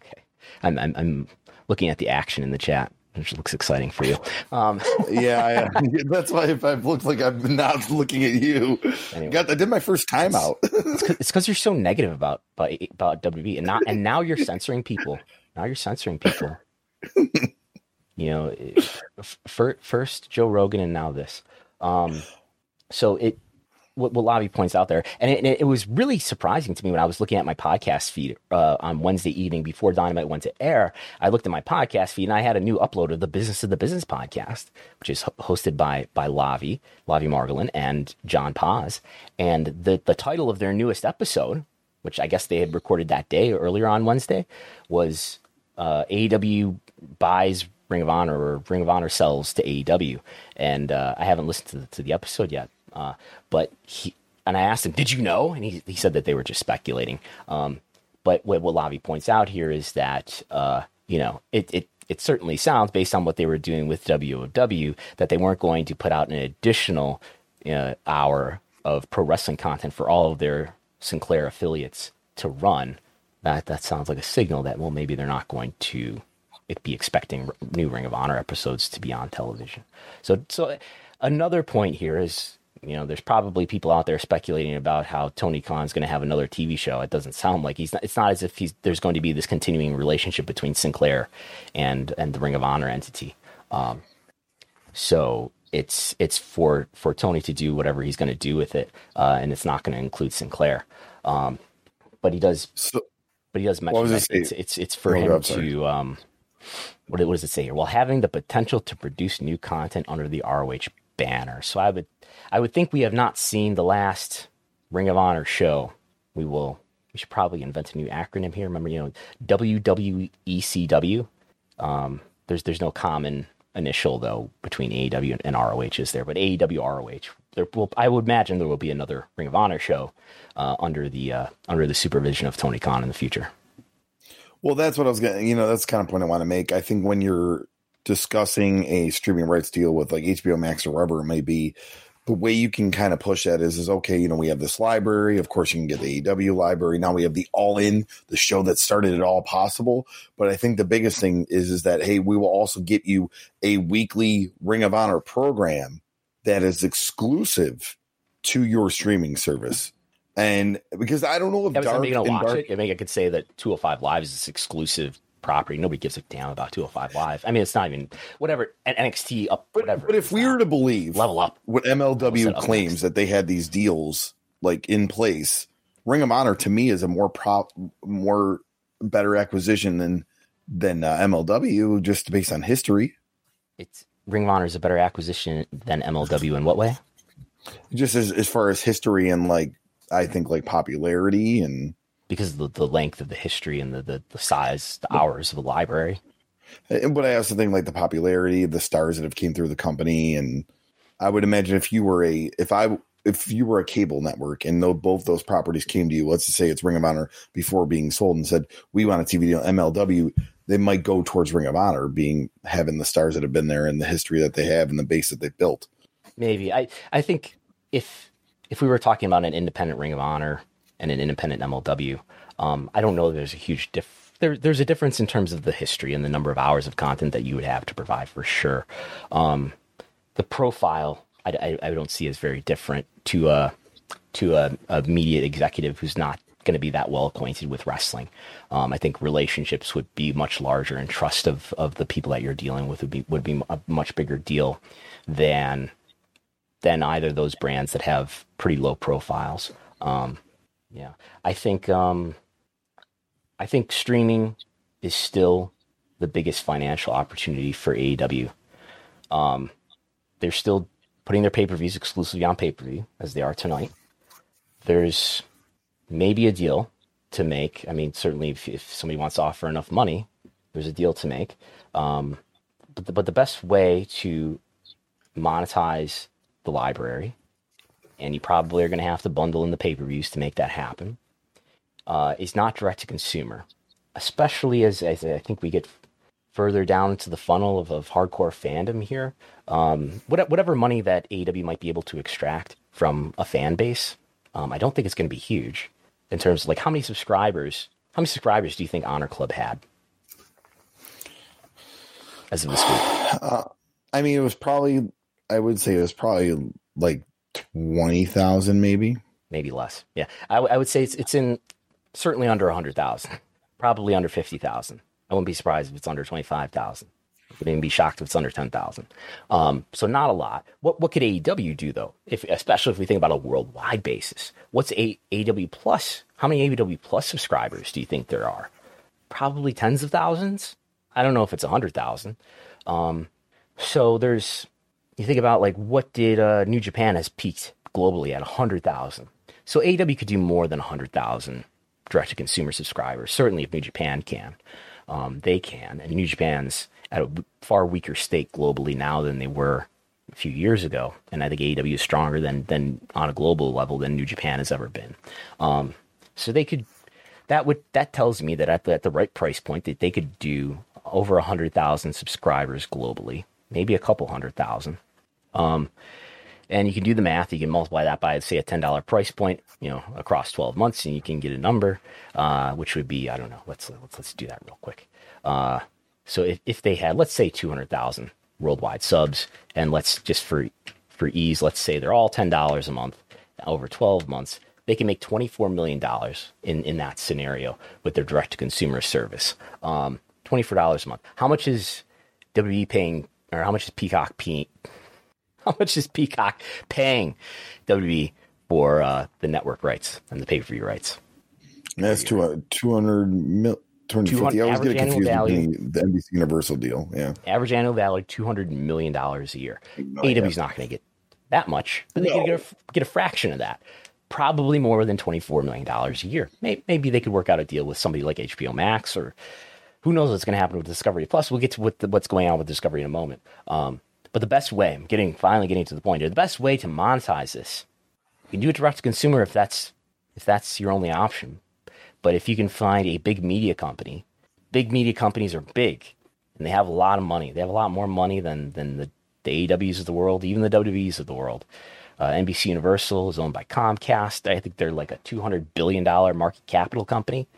Okay, I'm I'm, I'm looking at the action in the chat which looks exciting for you. Um, yeah, yeah, that's why if I've looked like I'm not looking at you. Anyway. Got, I did my first time out. it's because you're so negative about about about WB, and now and now you're censoring people. Now you're censoring people. you know, first Joe Rogan, and now this. Um, so it what, what Lavi points out there, and it, it, was really surprising to me when I was looking at my podcast feed uh, on Wednesday evening before Dynamite went to air. I looked at my podcast feed and I had a new upload of the Business of the Business podcast, which is hosted by by Lavi, Lavi Margolin, and John Paz. And the the title of their newest episode, which I guess they had recorded that day earlier on Wednesday, was uh, AEW buys Ring of Honor or Ring of Honor sells to AEW. And uh, I haven't listened to the, to the episode yet, uh, but he and I asked him, "Did you know?" And he he said that they were just speculating. Um, but what, what Lavi points out here is that uh, you know it it it certainly sounds based on what they were doing with WOW that they weren't going to put out an additional uh, hour of pro wrestling content for all of their Sinclair affiliates to run. That that sounds like a signal that well maybe they're not going to be expecting new Ring of Honor episodes to be on television. So so another point here is you know, there's probably people out there speculating about how Tony Khan's going to have another TV show. It doesn't sound like he's. Not, it's not as if he's. There's going to be this continuing relationship between Sinclair and and the Ring of Honor entity. Um, so it's it's for for Tony to do whatever he's going to do with it, uh, and it's not going to include Sinclair. Um, but he does. So, but he does mention that it's, it's it's for him to. Um, what, what does it say here? Well, having the potential to produce new content under the ROH banner. So I would I would think we have not seen the last Ring of Honor show. We will. We should probably invent a new acronym here. Remember, you know, WWECW. Um, there's there's no common initial though between AEW and, ROH is there, but AEW ROH. There will, I would imagine there will be another Ring of Honor show uh, under the uh, under the supervision of Tony Khan in the future. Well, that's what I was gonna. You know, that's kind of point I want to make. I think when you're discussing a streaming rights deal with like HBO Max or whatever it may be, the way you can kind of push that is is okay, you know, we have this library. Of course, you can get the AEW library. Now we have the all in, the show that started it all possible. But I think the biggest thing is is that hey, we will also get you a weekly Ring of Honor program that is exclusive to your streaming service. And because I don't know if yeah, Dark, gonna watch Dark, it, I mean, I could say that 205 Lives is exclusive property. Nobody gives a damn about 205 Live. I mean, it's not even whatever NXT up, whatever. But, but if we were to believe level up what MLW claims that they had these deals like in place, Ring of Honor to me is a more prop, more better acquisition than than uh, MLW just based on history. It's Ring of Honor is a better acquisition than MLW in what way? Just as as far as history and like I think like popularity and because of the, the length of the history and the, the, the size, the hours of the library. But I also think like the popularity of the stars that have came through the company, and I would imagine if you were a if I if you were a cable network and no, both those properties came to you, let's just say it's Ring of Honor before being sold and said we want a TV deal MLW, they might go towards Ring of Honor being having the stars that have been there and the history that they have and the base that they built. Maybe I I think if if we were talking about an independent Ring of Honor and an independent MLW. Um, I don't know there's a huge diff. There, there's a difference in terms of the history and the number of hours of content that you would have to provide for sure. Um, the profile I, I, I, don't see as very different to a to a, a media executive who's not going to be that well acquainted with wrestling. Um, I think relationships would be much larger, and trust of, of the people that you're dealing with would be would be a much bigger deal than than either those brands that have pretty low profiles. Um, yeah, I think um, I think streaming is still the biggest financial opportunity for AEW. Um, they're still putting their pay per views exclusively on pay per view as they are tonight. There's maybe a deal to make. I mean, certainly if, if somebody wants to offer enough money, there's a deal to make. Um, but the, but the best way to monetize the library and you probably are going to have to bundle in the pay per views to make that happen, uh, is not direct to consumer, especially as, as I think we get further down into the funnel of, of hardcore fandom here. Um, whatever money that AEW might be able to extract from a fan base, um, I don't think it's going to be huge in terms of like how many subscribers. How many subscribers do you think Honor Club had? as of this week? Uh, I mean, it was probably. I would say it was probably like twenty thousand, maybe. Maybe less. Yeah, I, w- I would say it's it's in certainly under a hundred thousand, probably under fifty thousand. I wouldn't be surprised if it's under twenty five thousand. Wouldn't even be shocked if it's under ten thousand. Um, so not a lot. What what could AEW do though? If especially if we think about a worldwide basis, what's a, AEW Plus? How many AEW Plus subscribers do you think there are? Probably tens of thousands. I don't know if it's a hundred thousand. Um, so there's you think about like what did uh, New Japan has peaked globally at a hundred thousand. So AEW could do more than a hundred thousand direct to consumer subscribers. Certainly, if New Japan can, um, they can. And New Japan's at a far weaker state globally now than they were a few years ago. And I think AEW is stronger than than on a global level than New Japan has ever been. Um, so they could that would that tells me that at the, at the right price point that they could do over hundred thousand subscribers globally, maybe a couple hundred thousand. Um, and you can do the math. You can multiply that by, say, a ten dollar price point, you know, across twelve months, and you can get a number, uh, which would be, I don't know. Let's let's let's do that real quick. Uh, so if, if they had, let's say, two hundred thousand worldwide subs, and let's just for for ease, let's say they're all ten dollars a month over twelve months, they can make twenty four million dollars in in that scenario with their direct to consumer service. Um, twenty four dollars a month. How much is WWE paying, or how much is Peacock paying? How much is Peacock paying WWE for uh, the network rights and the pay per view rights? That's two uh, two hundred mil. 250. I always get confused with the NBC Universal deal. Yeah. Average annual value $200 million a year. No, yeah. not going to get that much, but they no. can get a, get a fraction of that. Probably more than $24 million a year. Maybe, maybe they could work out a deal with somebody like HBO Max or who knows what's going to happen with Discovery. Plus, we'll get to what the, what's going on with Discovery in a moment. Um, but the best way, I'm getting finally getting to the point here. The best way to monetize this, you can do it direct to consumer if that's if that's your only option. But if you can find a big media company, big media companies are big and they have a lot of money. They have a lot more money than than the, the AWs of the world, even the WWEs of the world. Uh, NBC Universal is owned by Comcast. I think they're like a $200 billion market capital company.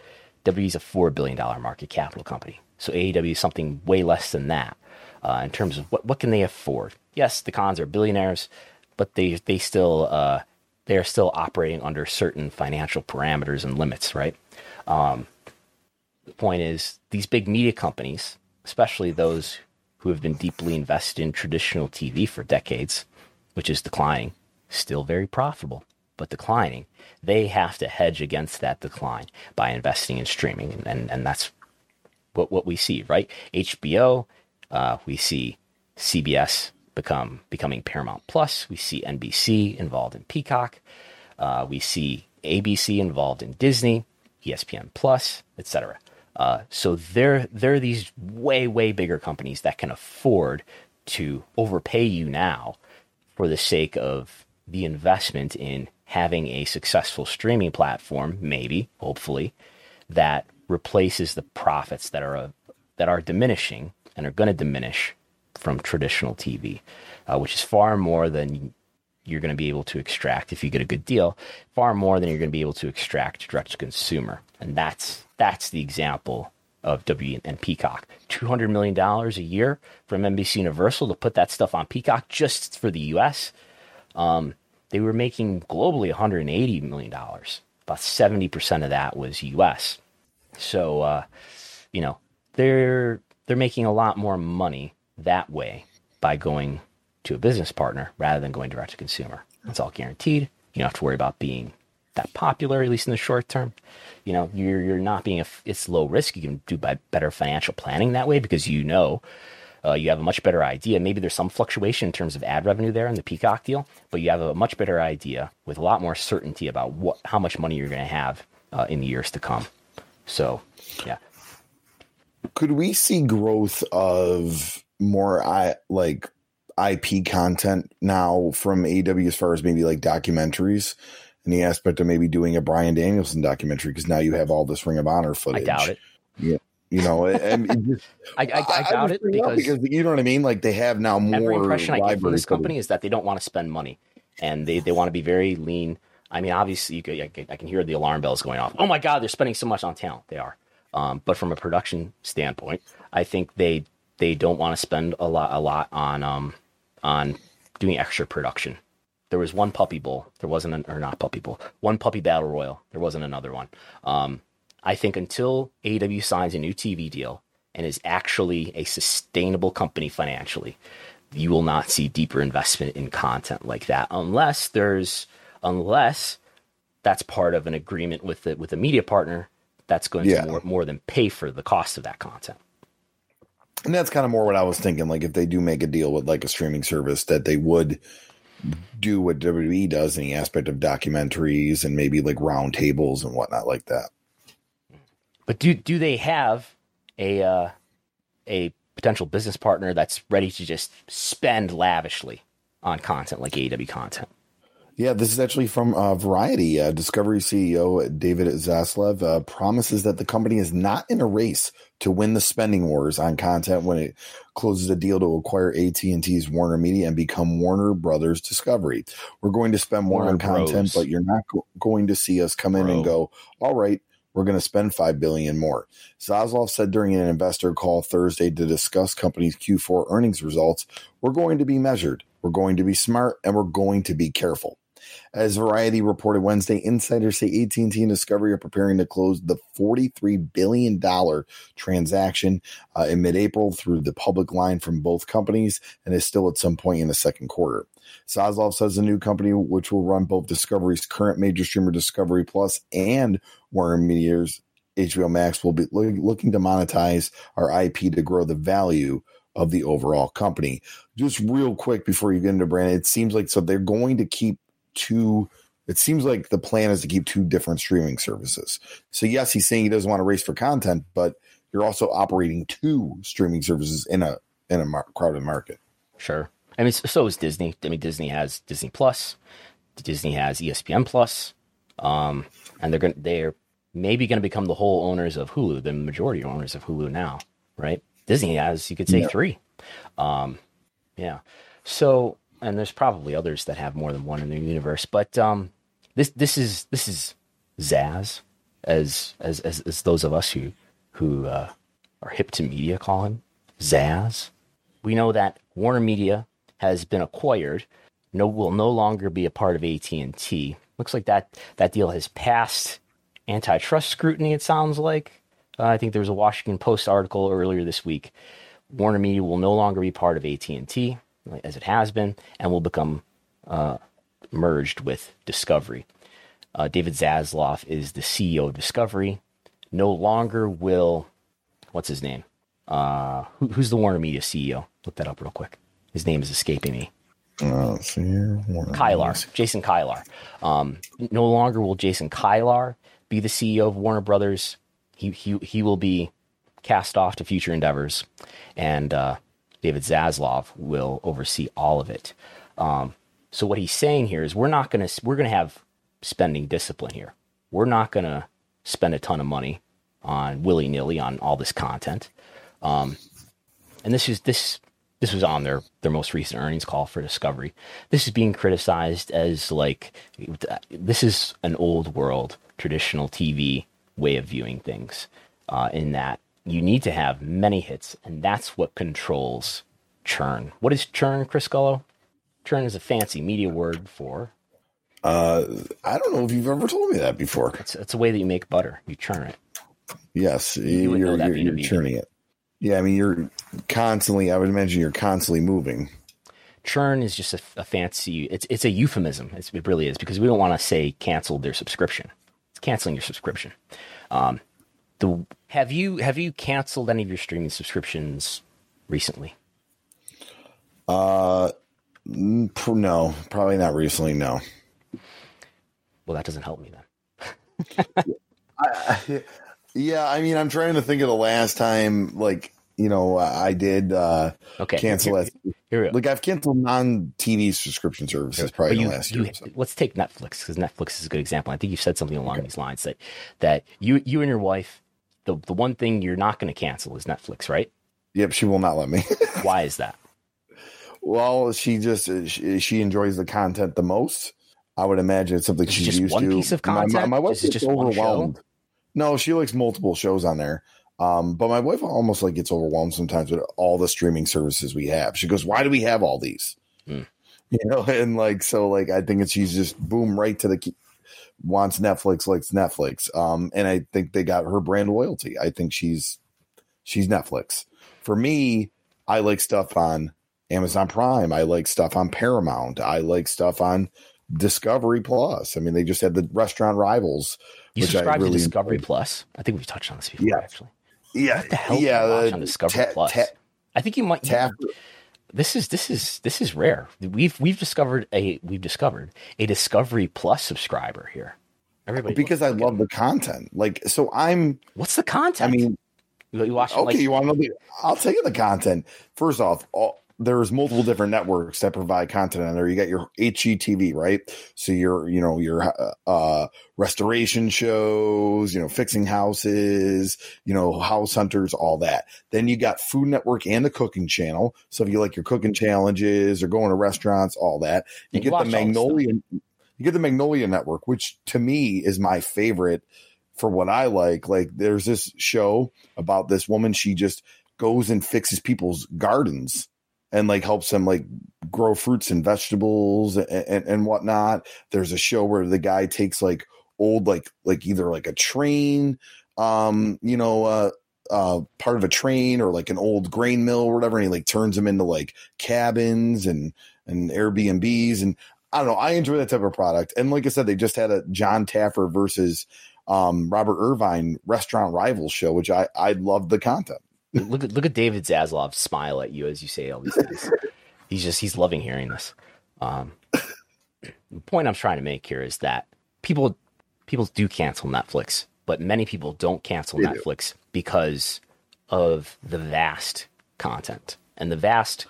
WWE is a $4 billion market capital company. So AEW is something way less than that uh, in terms of what, what can they afford. Yes, the Khans are billionaires, but they, they still, uh, they are still operating under certain financial parameters and limits, right? Um, the point is, these big media companies, especially those who have been deeply invested in traditional TV for decades, which is declining, still very profitable, but declining, they have to hedge against that decline by investing in streaming. And, and, and that's what, what we see, right? HBO, uh, we see CBS become becoming Paramount Plus. We see NBC involved in Peacock. Uh, we see ABC involved in Disney. ESPN Plus, etc. Uh, so they're they're these way way bigger companies that can afford to overpay you now for the sake of the investment in having a successful streaming platform, maybe hopefully, that replaces the profits that are that are diminishing and are going to diminish from traditional TV, uh, which is far more than you're going to be able to extract if you get a good deal, far more than you're going to be able to extract direct to consumer. And that's that's the example of W and Peacock. Two hundred million dollars a year from NBC Universal to put that stuff on Peacock just for the U.S. Um, they were making globally 180 million dollars. About 70 percent of that was U.S. So, uh, you know, they're they're making a lot more money that way by going to a business partner rather than going direct to consumer. It's all guaranteed. You don't have to worry about being that popular, at least in the short term. You know, you're you're not being a, it's low risk. You can do better financial planning that way because you know uh, you have a much better idea. Maybe there's some fluctuation in terms of ad revenue there in the Peacock deal, but you have a much better idea with a lot more certainty about what how much money you're going to have uh, in the years to come. So, yeah. Could we see growth of more I like IP content now from AEW as far as maybe like documentaries and the aspect of maybe doing a Bryan Danielson documentary because now you have all this Ring of Honor footage. I doubt it. Yeah. You know, and just, I, I, I, doubt it because, because, you know what I mean. Like they have now more. Every impression I get from this company is that they don't want to spend money, and they, they want to be very lean. I mean, obviously, you can, I can hear the alarm bells going off. Oh my God, they're spending so much on talent. They are, um, but from a production standpoint, I think they they don't want to spend a lot a lot on um on doing extra production. There was one puppy bowl. There wasn't an, or not puppy bowl. One puppy battle royal. There wasn't another one. Um, I think until AW signs a new TV deal and is actually a sustainable company financially, you will not see deeper investment in content like that unless there's unless that's part of an agreement with the with a media partner that's going Yeah. to more, more than pay for the cost of that content. And that's kind of more what I was thinking. Like if they do make a deal with like a streaming service, that they would do what WWE does in the aspect of documentaries and maybe like round tables and whatnot like that. But do do they have a uh, a potential business partner that's ready to just spend lavishly on content like AEW content? Yeah, this is actually from uh, Variety. Uh, Discovery CEO David Zaslav uh, promises that the company is not in a race to win the spending wars on content when it closes a deal to acquire AT&T's Warner Media and become Warner Brothers Discovery. We're going to spend more Warner on content, Bros. but you're not go- going to see us come in and go, "All right, we're going to spend 5 billion more." Zaslav said during an investor call Thursday to discuss company's Q4 earnings results, "We're going to be measured, we're going to be smart, and we're going to be careful." As Variety reported Wednesday, insiders say AT&T and Discovery are preparing to close the $43 billion transaction uh, in mid-April through the public line from both companies and is still at some point in the second quarter. Zaslav says the new company, which will run both Discovery's current major streamer Discovery Plus and Warner Media's HBO Max, will be loo- looking to monetize our IP to grow the value of the overall company. Just real quick before you get into Brandon, it seems like so they're going to keep two. It seems like the plan is to keep two different streaming services. So yes, he's saying he doesn't want to race for content, but you're also operating two streaming services in a in a mar- crowded market. Sure. I mean, so is Disney. I mean, Disney has Disney Plus. Disney has ESPN Plus. Um, and they're going they're maybe going to become the whole owners of Hulu, the majority owners of Hulu now, right? Disney has, you could say, Yeah. three. Um, yeah. So, and there's probably others that have more than one in their universe, but um, this this is this is Zaz, as as as, as those of us who who uh, are hip to media call him Zaz. We know that Warner Media has been acquired. No, will no longer be a part of AT and T. Looks like that that deal has passed antitrust scrutiny. It sounds like. Uh, I think there was a Washington Post article earlier this week. Warner Media will no longer be part of AT and T as it has been, and will become uh, merged with Discovery. Uh, David Zaslav is the CEO of Discovery. No longer will, what's his name? Uh, who, who's the Warner Media CEO? Look that up real quick. His name is escaping me. Uh, let's see here. Warner Kilar, Jason Kilar. Um, no longer will Jason Kilar be the CEO of Warner Brothers. He he he will be cast off to future endeavors, and uh, David Zaslav will oversee all of it. Um, so what he's saying here is we're not going to we're going to have spending discipline here. We're not going to spend a ton of money on willy nilly on all this content. Um, and this is this this was on their their most recent earnings call for Discovery. This is being criticized as like this is an old world traditional TV way of viewing things. Uh, in that you need to have many hits, and that's what controls churn. What is churn, Chris Gullo? Churn is a fancy media word for. Uh, I don't know if you've ever told me that before. It's, it's a way that you make butter. You churn it. Yes, you you're, you're, you're churning it. Yeah, I mean you're constantly. I would imagine you're constantly moving. churn is just a, a fancy it's it's a euphemism it's, it really is because we don't want to say canceled their subscription it's canceling your subscription um the have you have you canceled any of your streaming subscriptions recently Uh, no, probably not recently. No. well that doesn't help me then I, yeah, I mean, I'm trying to think of the last time, like you know, I did uh Okay, cancel here- it. here we go. Like I've canceled non-TV subscription services probably you, the last you- year. so. let's take Netflix because Netflix is a good example. I think you've said something along these lines that that you you and your wife, the the one thing you're not going to cancel is Netflix, right? Yep, she will not let me. Why is that? well, she just she, she enjoys the content the most. I would imagine it's something she's just used one to. piece of My- My, content? my wife Is just overwhelmed. No, she likes multiple shows on there. Um, but my wife almost like gets overwhelmed sometimes with all the streaming services we have. She goes, "Why do we have all these?" Mm. You know, and like so, like I think it's she's just boom right to the key, wants Netflix, likes Netflix. Um, and I think they got her brand loyalty. I think she's she's Netflix. For me, I like stuff on Amazon Prime. I like stuff on Paramount. I like stuff on Discovery Plus. I mean, they just had the Restaurant Rivals. You which I subscribe really to Discovery enjoyed. Plus. I think we've touched on this before, Yeah. actually. Yeah, What the hell do yeah. you watch the on Discovery ta- Plus? ta- I think you might. Tap- this is this is this is rare. We've we've discovered a we've discovered a Discovery Plus subscriber here. Everybody, because I love the content. Like, so I'm. What's the content? I mean, you, you watch. okay, like, you want to I'll tell you the content. First off, all, there's multiple different networks that provide content on there. You got your HGTV, right? So your, you know, your uh, uh, restoration shows, you know, fixing houses, you know, house hunters, all that. Then you got Food Network and the Cooking Channel. So if you like your cooking challenges or going to restaurants, all that, you You get the all this stuff. Magnolia. You get the Magnolia Network, which to me is my favorite for what I like. Like there's this show about this woman. She just goes and fixes people's gardens and like helps them like grow fruits and vegetables and, and, and whatnot. There's a show where the guy takes like old, like, like either like a train, um, you know, uh, uh, part of a train or like an old grain mill or whatever. And he like turns them into like cabins and, and Airbnbs. And I don't know. I enjoy that type of product. And like I said, they just had a John Taffer versus, um, Robert Irvine restaurant rivals show, which I, I love the content. Look at look at David Zaslav smile at you as you say all these things. he's just he's loving hearing this. Um, the point I'm trying to make here is that people people do cancel Netflix, but many people don't cancel They do. Netflix because of the vast content and the vast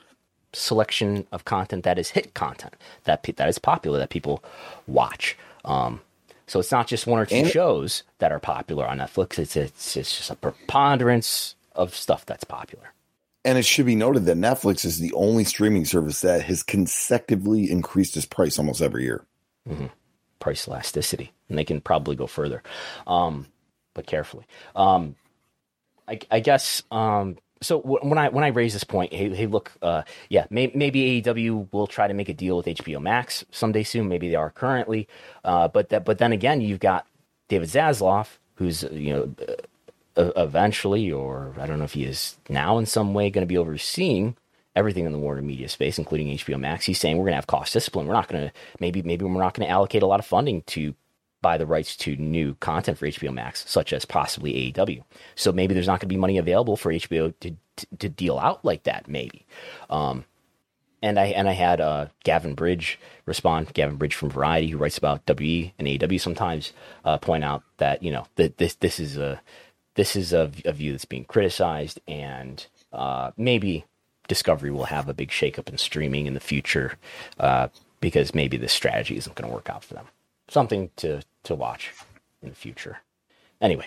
selection of content that is hit content that that is popular that people watch. Um, so it's not just one or two And- shows that are popular on Netflix. It's it's, it's just a preponderance of stuff that's popular. And it should be noted that Netflix is the only streaming service that has consecutively increased its price almost every year. price elasticity, and they can probably go further, um, but carefully. Um, I, I guess. Um, so w- when I when I raise this point, hey, hey look, uh, yeah, may, maybe AEW will try to make a deal with HBO Max someday soon. Maybe they are currently, uh, but that but then again, you've got David Zaslav, who's you know uh, eventually, or I don't know if he is now in some way, going to be overseeing everything in the Warner Media space, including HBO Max. He's saying we're going to have cost discipline. We're not going to maybe maybe we're not going to allocate a lot of funding to buy the rights to new content for HBO Max, such as possibly AEW. So maybe there's not going to be money available for HBO to to, to deal out like that. Maybe. Um, and I and I had uh, Gavin Bridge respond. Gavin Bridge from Variety, who writes about WE and AEW sometimes, uh, point out that you know that this this is a this is a, a view that's being criticized, and uh, maybe Discovery will have a big shakeup in streaming in the future uh, because maybe this strategy isn't going to work out for them. Something to to watch in the future. Anyway,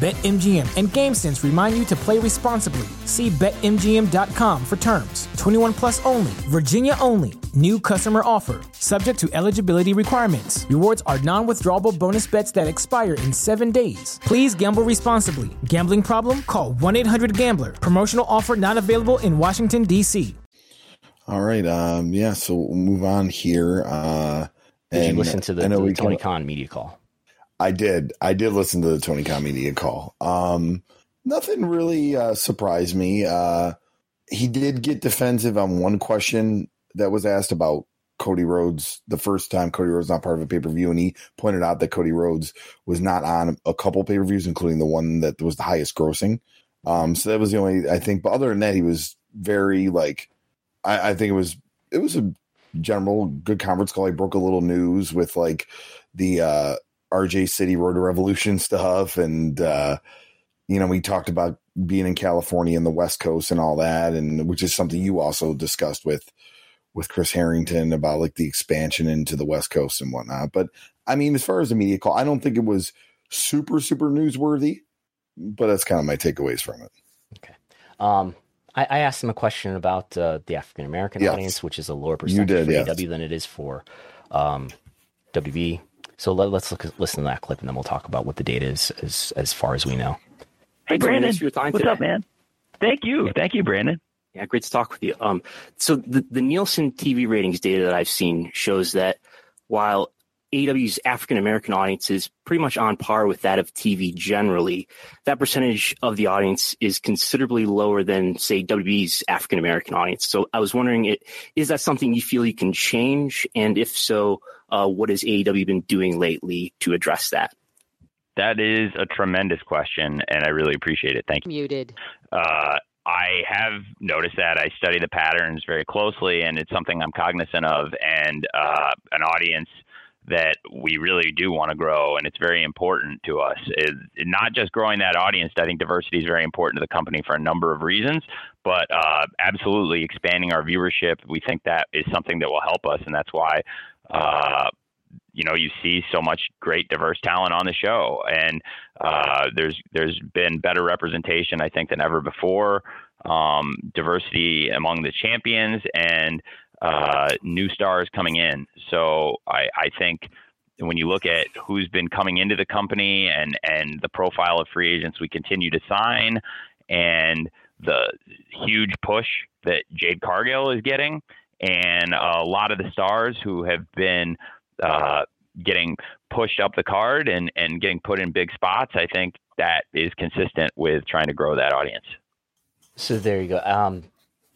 BetMGM and GameSense remind you to play responsibly. See BetMGM.com for terms. 21 plus only, Virginia only. New customer offer. Subject to eligibility requirements. Rewards are non withdrawable bonus bets that expire in seven days. Please gamble responsibly. Gambling problem? Call 1 800 Gambler. Promotional offer not available in Washington, D.C. All right. Um, yeah. So we'll move on here. Uh, did you listen to the, I know to the Tony can- Khan media call? I did. I did listen to the Tony Khan media call. Um, nothing really uh, surprised me. Uh, he did get defensive on one question that was asked about Cody Rhodes the first time Cody Rhodes not part of a pay per view, and he pointed out that Cody Rhodes was not on a couple pay per views, including the one that was the highest grossing. Um, so that was the only I think. But other than that, he was very like I, I think it was it was a general good conference call. I broke a little news with like the uh, RJ City Road to Revolution stuff, and uh, you know we talked about being in California and the West Coast and all that, and which is something you also discussed with with Chris Harrington about like the expansion into the West Coast and whatnot. But I mean, as far as the media call, I don't think it was super super newsworthy, but that's kind of my takeaways from it. Okay. Um, I, I asked him a question about uh, the African American Yes. audience, which is a lower You percentage did, for yes. AEW than it is for um, WWE. So let, let's look, listen to that clip, and then we'll talk about what the data is as as far as we know. Hey, Brandon, Brandon. for your time What's today. up, man? Thank you. Thank you, Brandon. Yeah, great to talk with you. Um, so the, the Nielsen TV ratings data that I've seen shows that while AEW's African American audience is pretty much on par with that of TV generally, that percentage of the audience is considerably lower than, say, WWE's African American audience. So I was wondering, it, is that something you feel you can change? And if so, uh, what has AEW been doing lately to address that? That is a tremendous question, and I really appreciate it. Thank you. Muted. Uh, I have noticed that. I study the patterns very closely, and it's something I'm cognizant of, and uh, an audience that we really do want to grow, and it's very important to us. It, not just growing that audience. I think diversity is very important to the company for a number of reasons, but uh, absolutely expanding our viewership. We think that is something that will help us, and that's why. Uh, you know you see so much great diverse talent on the show. And uh, there's there's been better representation I think than ever before. Um, diversity among the champions and uh, new stars coming in. So I, I think when you look at who's been coming into the company and and the profile of free agents we continue to sign and the huge push that Jade Cargill is getting and a lot of the stars who have been uh, getting pushed up the card and, and getting put in big spots, I think that is consistent with trying to grow that audience. So there you go. Um,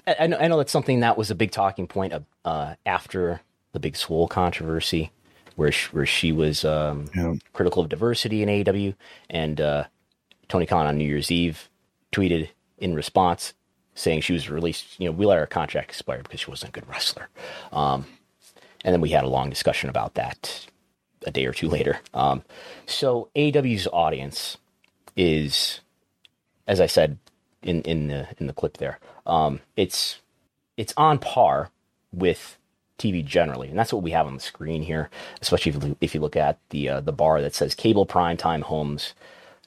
I, I know, I know that's something that was a big talking point of, uh, after the big Swole controversy, where she, where she was um, critical of diversity in AEW, and uh, Tony Khan on New Year's Eve tweeted in response saying she was released. You know, we let her contract expire because she wasn't a good wrestler. Um, and then we had a long discussion about that a day or two later. Um, so AEW's audience is, as I said in in the in the clip there, um, it's it's on par with TV generally, and that's what we have on the screen here. Especially if you, if you look at the uh, the bar that says cable prime time homes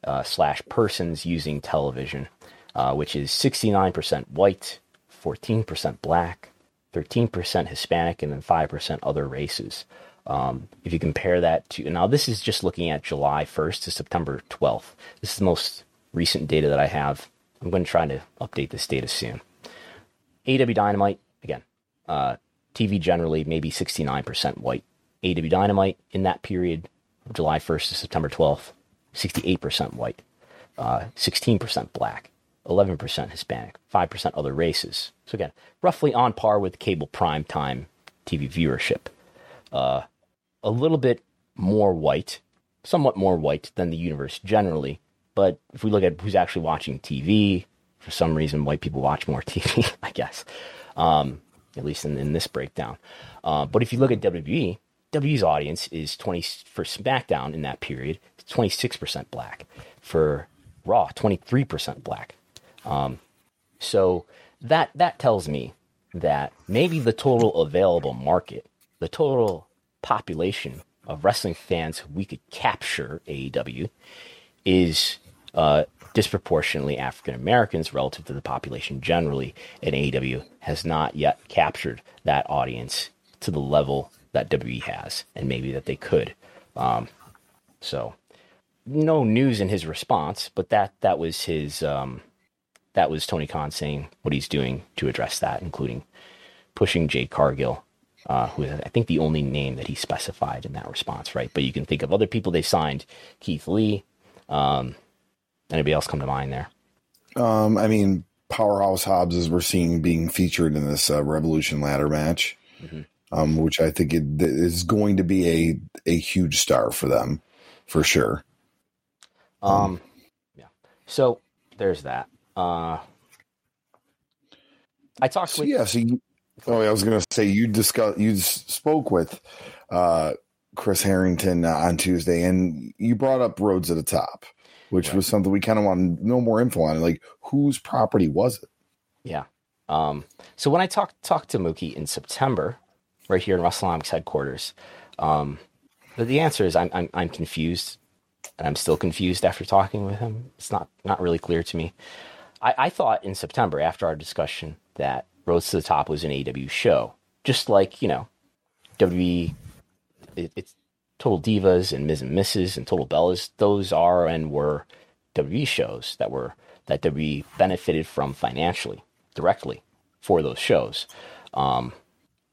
uh, slash persons using television, uh, which is sixty nine percent white, fourteen percent black, 13% Hispanic, and then 5% other races. Um, if you compare that to, now this is just looking at July 1st to September 12th. This is the most recent data that I have. I'm going to try to update this data soon. AEW Dynamite, again, uh, TV generally, maybe 69% white. AEW Dynamite in that period, July 1st to September 12th, 68% white, uh, 16% black, 11% Hispanic, 5% other races. So again, roughly on par with cable prime time TV viewership. Uh, a little bit more white, somewhat more white than the universe generally. But if we look at who's actually watching TV, for some reason, white people watch more TV, I guess, um, at least in, in this breakdown. Uh, but if you look at WWE, WWE's audience is 20 for SmackDown in that period, 26% black. For Raw, 23% black. Um, so that that tells me that maybe the total available market, the total population of wrestling fans we could capture AEW is uh, disproportionately African Americans relative to the population generally, and AEW has not yet captured that audience to the level that WWE has, and maybe that they could. Um, so, no news in his response, but that that was his. Um, that was Tony Khan saying what he's doing to address that, including pushing Jade Cargill, uh, who is, I think, the only name that he specified in that response, right? But you can think of other people they signed, Keith Lee. Um, anybody else come to mind there? Um, I mean, Powerhouse Hobbs, as we're seeing being featured in this uh, Revolution ladder match, um, which I think it, is going to be a a huge star for them, for sure. Um, yeah. So there's that. Uh, I talked So, with yeah, so you, Oh, I was going to say you discuss you spoke with uh, Chris Harrington uh, on Tuesday, and you brought up Rhodes at the Top, which right. was something we kind of wanted to know more info on. Like, whose property was it? Yeah. Um, so when I talked talked to Mookie in September, right here in Wrestlenomics headquarters, um, but the answer is I'm, I'm I'm confused, and I'm still confused after talking with him. It's not not really clear to me. I, I thought in September after our discussion that Rhodes to the Top was an AEW show, just like you know, WWE. It, it's Total Divas and Ms. and Mrs. and Total Bellas. Those are and were WWE shows that were that WWE benefited from financially directly for those shows. Um,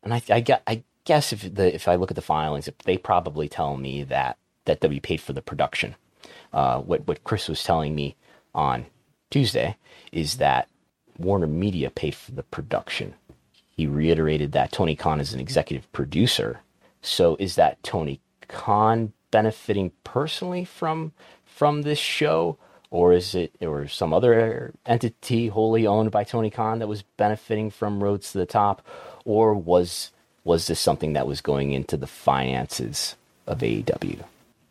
and I, I, I guess if the if I look at the filings, they probably tell me that that W paid for the production. Uh, what what Chris was telling me on Tuesday is that Warner Media paid for the production. He reiterated that Tony Khan is an executive producer. So is that Tony Khan benefiting personally from from this show, or is it or some other entity wholly owned by Tony Khan that was benefiting from Rhodes to the Top, or was was this something that was going into the finances of AEW?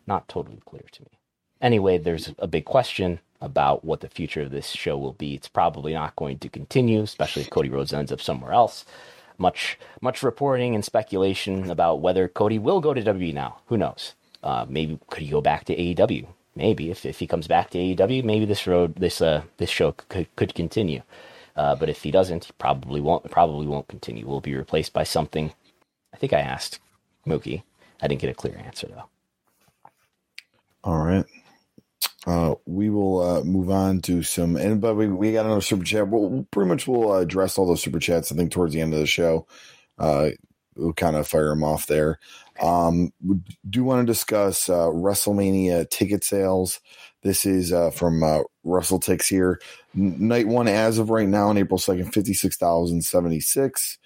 Not totally clear to me. Anyway, there's a big question about what the future of this show will be. It's probably not going to continue, especially if Cody Rhodes ends up somewhere else. Much much reporting and speculation about whether Cody will go to WWE now. Who knows? Uh, maybe could he go back to AEW? Maybe if, if he comes back to AEW, maybe this road this uh this show could could continue. Uh, but if he doesn't, he probably won't probably won't continue. Will be replaced by something I think I asked Mookie. I didn't get a clear answer though. All right. Uh, we will uh, move on to some, and but we, we got another super chat. We'll, we'll pretty much we'll address all those super chats. I think towards the end of the show, uh, we'll kind of fire them off there. Um, we do want to discuss uh, WrestleMania ticket sales. This is uh, from uh, WrestleTix here. Night one, as of right now, on April second, fifty six thousand seventy six.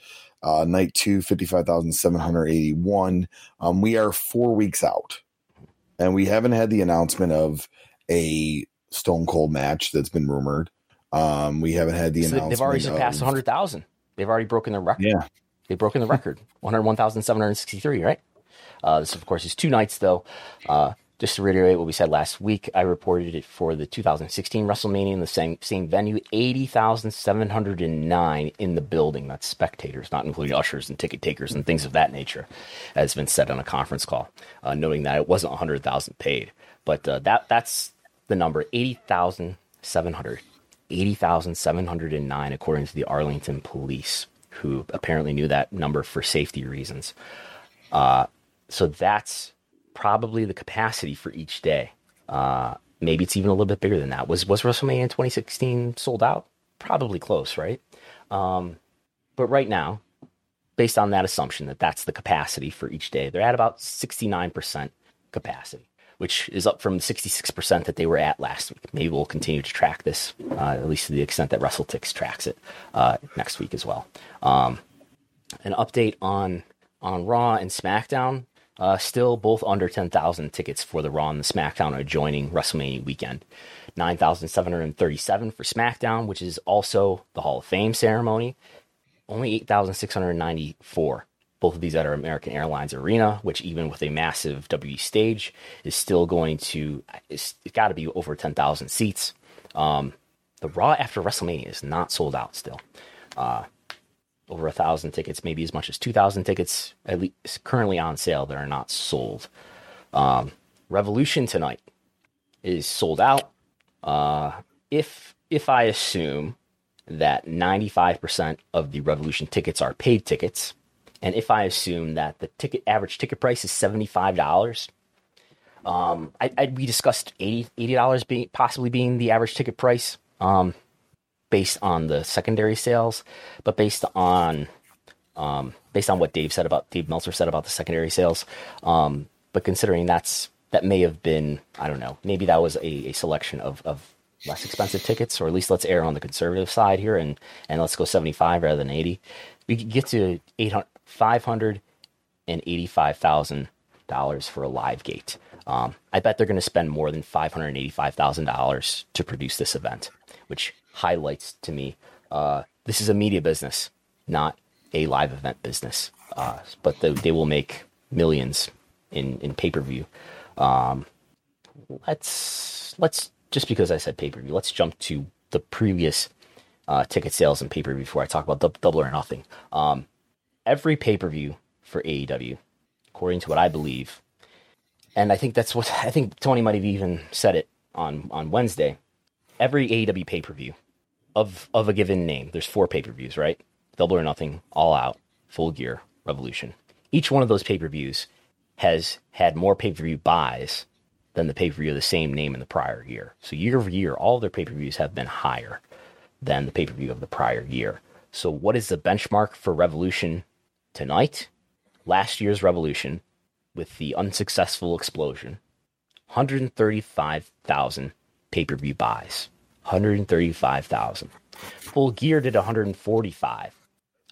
Uh, night two, 55,781. Um, we are four weeks out, and we haven't had the announcement of a Stone Cold match that's been rumored. Um, we haven't had the so announcement. They've already surpassed 100,000. They've already broken the record. Yeah. They've broken the record 101,763, right? Uh, this, of course, is two nights, though. Uh, just to reiterate what we said last week, I reported it for the 2016 WrestleMania in the same same venue, 80,709 in the building. That's spectators, not including ushers and ticket takers and things of that nature, as been said on a conference call, uh, noting that it wasn't 100,000 paid. But uh, that that's the number 80,700. 80,709, according to the Arlington police, who apparently knew that number for safety reasons. Uh, so that's probably the capacity for each day. Uh, maybe it's even a little bit bigger than that. Was was WrestleMania in 2016 sold out? Probably close, right? Um, but right now, based on that assumption that that's the capacity for each day, they're at about 69% capacity, which is up from 66% that they were at last week. Maybe we'll continue to track this, uh, at least to the extent that Russell WrestleTix tracks it uh, next week as well. Um, an update on on Raw and SmackDown. Uh, still both under 10,000 tickets for the Raw and the SmackDown adjoining WrestleMania weekend. 9,737 for SmackDown, which is also the Hall of Fame ceremony. Only 8,694. Both of these at American Airlines Arena, which even with a massive W stage is still going to, it's, it's got to be over 10,000 seats. Um, the Raw after WrestleMania is not sold out still. Uh, over a thousand tickets, maybe as much as two thousand tickets, at least currently on sale that are not sold. Um, Revolution tonight is sold out. Uh, if if I assume that ninety five percent of the Revolution tickets are paid tickets, and if I assume that the ticket average ticket price is seventy five dollars, um, I, I, we discussed 80 dollars being possibly being the average ticket price. Um, based on the secondary sales, but based on um, based on what Dave said about Dave Meltzer said about the secondary sales. Um, but considering that's that may have been I don't know maybe that was a, a selection of, of less expensive tickets, or at least let's err on the conservative side here and and let's go seventy five rather than eighty. We get to eight hundred five hundred and eighty five thousand dollars for a live gate. Um, I bet they're going to spend more than five hundred eighty five thousand dollars to produce this event, which highlights to me uh, this is a media business, not a live event business, uh, but they, they will make millions in in pay per view. Um, let's let's just because I said pay per view, let's jump to the previous uh, ticket sales and pay per view before I talk about double or nothing. Um, every pay per view for AEW, according to what I believe, and I think that's what I think Tony might have even said it on on Wednesday. Every AEW pay per view of of a given name, there's four pay per views, right? Double or Nothing, All Out, Full Gear, Revolution. Each one of those pay per views has had more pay per view buys than the pay per view of the same name in the prior year. So year over year, all their pay per views have been higher than the pay per view of the prior year. So what is the benchmark for Revolution tonight? Last year's Revolution with the unsuccessful explosion, 135,000 pay per view buys. 135,000. Full Gear did 145.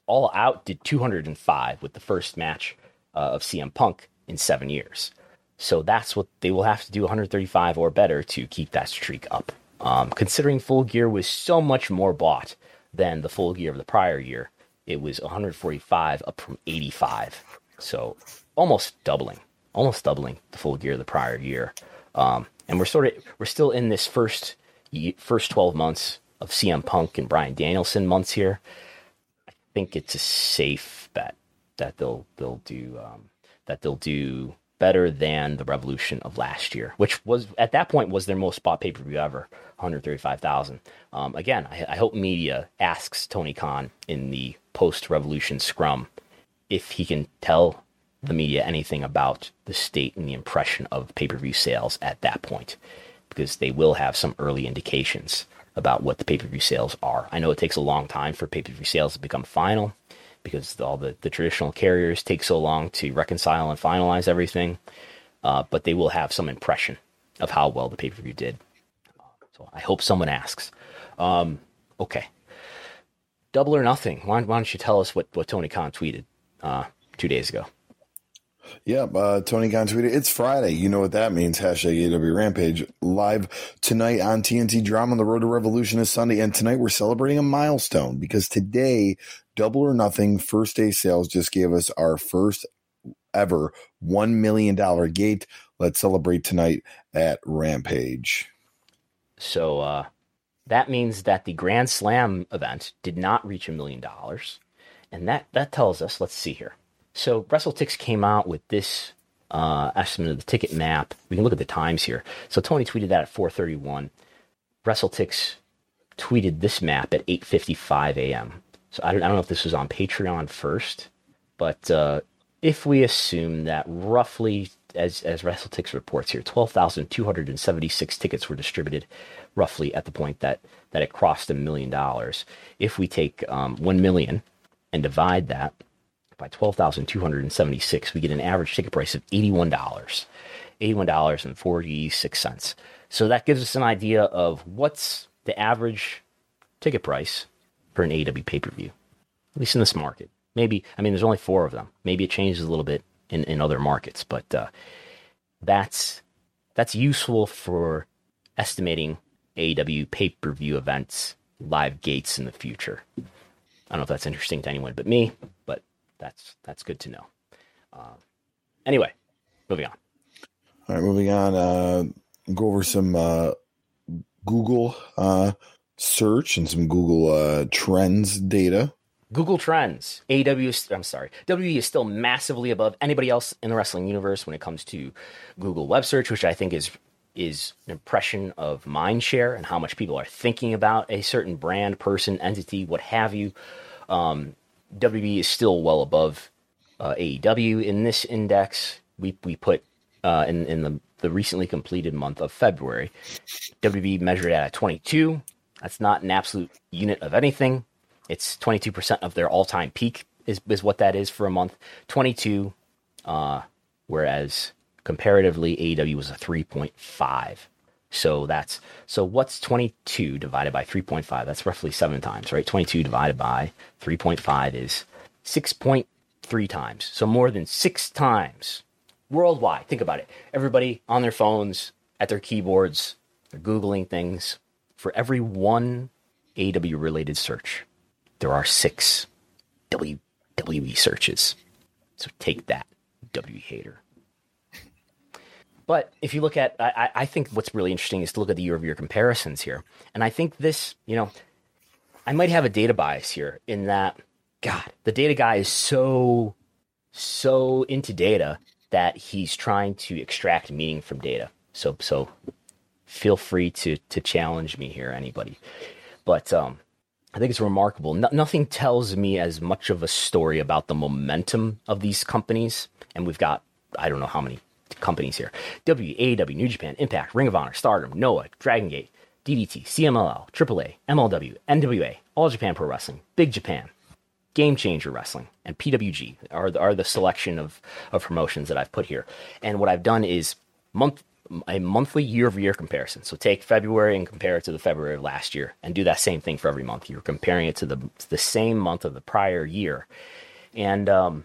All Out did 205 with the first match uh, of CM Punk in seven years. So that's what they will have to do 135 or better to keep that streak up. Um, considering Full Gear was so much more bought than the Full Gear of the prior year, it was 145 up from 85. So almost doubling, almost doubling the Full Gear of the prior year. Um, and we're sort of we're still in this first first 12 months of CM Punk and Bryan Danielson months here. I think it's a safe bet that they'll they'll do um, that they'll do better than the Revolution of last year, which was at that point was their most bought pay per view ever, 135,000. Um, again, I, I hope media asks Tony Khan in the post Revolution scrum if he can tell the media anything about the state and the impression of pay per view sales at that point, because they will have some early indications about what the pay per view sales are. I know it takes a long time for pay per view sales to become final because all the, the traditional carriers take so long to reconcile and finalize everything, uh, but they will have some impression of how well the pay per view did. So I hope someone asks. Um, okay. Double or nothing. Why, why, don't you tell us what, what Tony Khan tweeted uh, two days ago? Yeah, uh, Tony Khan tweeted, it's Friday. You know what that means. Hashtag AEW Rampage. Live tonight on TNT Drama the Road to Revolution is Sunday. And tonight we're celebrating a milestone because today, Double or Nothing first day sales just gave us our first ever $1 million gate. Let's celebrate tonight at Rampage. So uh, that means that the Grand Slam event did not reach a million dollars. And that, that tells us, let's see here. So WrestleTix came out with this uh, estimate of the ticket map. We can look at the times here. So Tony tweeted that at 4:31. WrestleTix tweeted this map at 8:55 a.m. So I don't, I don't know if this was on Patreon first, but uh, if we assume that roughly, as as WrestleTix reports here, 12,276 tickets were distributed, roughly at the point that that it crossed a million dollars. If we take um, one million and divide that by 12,276, we get an average ticket price of $81. $81.46. So that gives us an idea of what's the average ticket price for an AEW pay per view, at least in this market. Maybe, I mean, there's only four of them. Maybe it changes a little bit in, in other markets, but uh, that's that's useful for estimating AEW pay per view events, live gates in the future. I don't know if that's interesting to anyone but me, but that's that's good to know. Uh, anyway, moving on. All right, moving on. Uh, go over some uh, Google uh, search and some Google uh, Trends data. Google Trends. AEW I'm sorry. WWE is still massively above anybody else in the wrestling universe when it comes to Google web search, which I think is is an impression of mind share and how much people are thinking about a certain brand, person, entity, what have you. Um, WWE is still well above uh, AEW in this index. We we put uh, in in the the recently completed month of February. WWE measured at 22. That's not an absolute unit of anything. It's 22% of their all-time peak is is what that is for a month. 22, uh, whereas comparatively AEW was a 3.5. So that's so what's 22 divided by 3.5? That's roughly seven times, right? 22 divided by 3.5 is 6.3 times. So more than six times worldwide. Think about it. Everybody on their phones, at their keyboards, they're Googling things. For every one AEW related search, there are six WWE WE searches. So take that, W hater. But if you look at, I, I think what's really interesting is to look at the year over year comparisons here. And I think this, you know, I might have a data bias here in that, God, the data guy is so, so into data that he's trying to extract meaning from data. So, so feel free to to challenge me here, anybody. But um, I think it's remarkable. No, nothing tells me as much of a story about the momentum of these companies, and we've got I don't know how many companies here: WAW, New Japan, Impact, Ring of Honor, Stardom, Noah, Dragon Gate, DDT, CMLL, AAA, MLW, NWA, All Japan Pro Wrestling, Big Japan, Game Changer Wrestling, and PWG are the, are the selection of, of promotions that I've put here. And what I've done is month a monthly year over year comparison. So take February and compare it to the February of last year, and do that same thing for every month. You're comparing it to the the same month of the prior year, and um,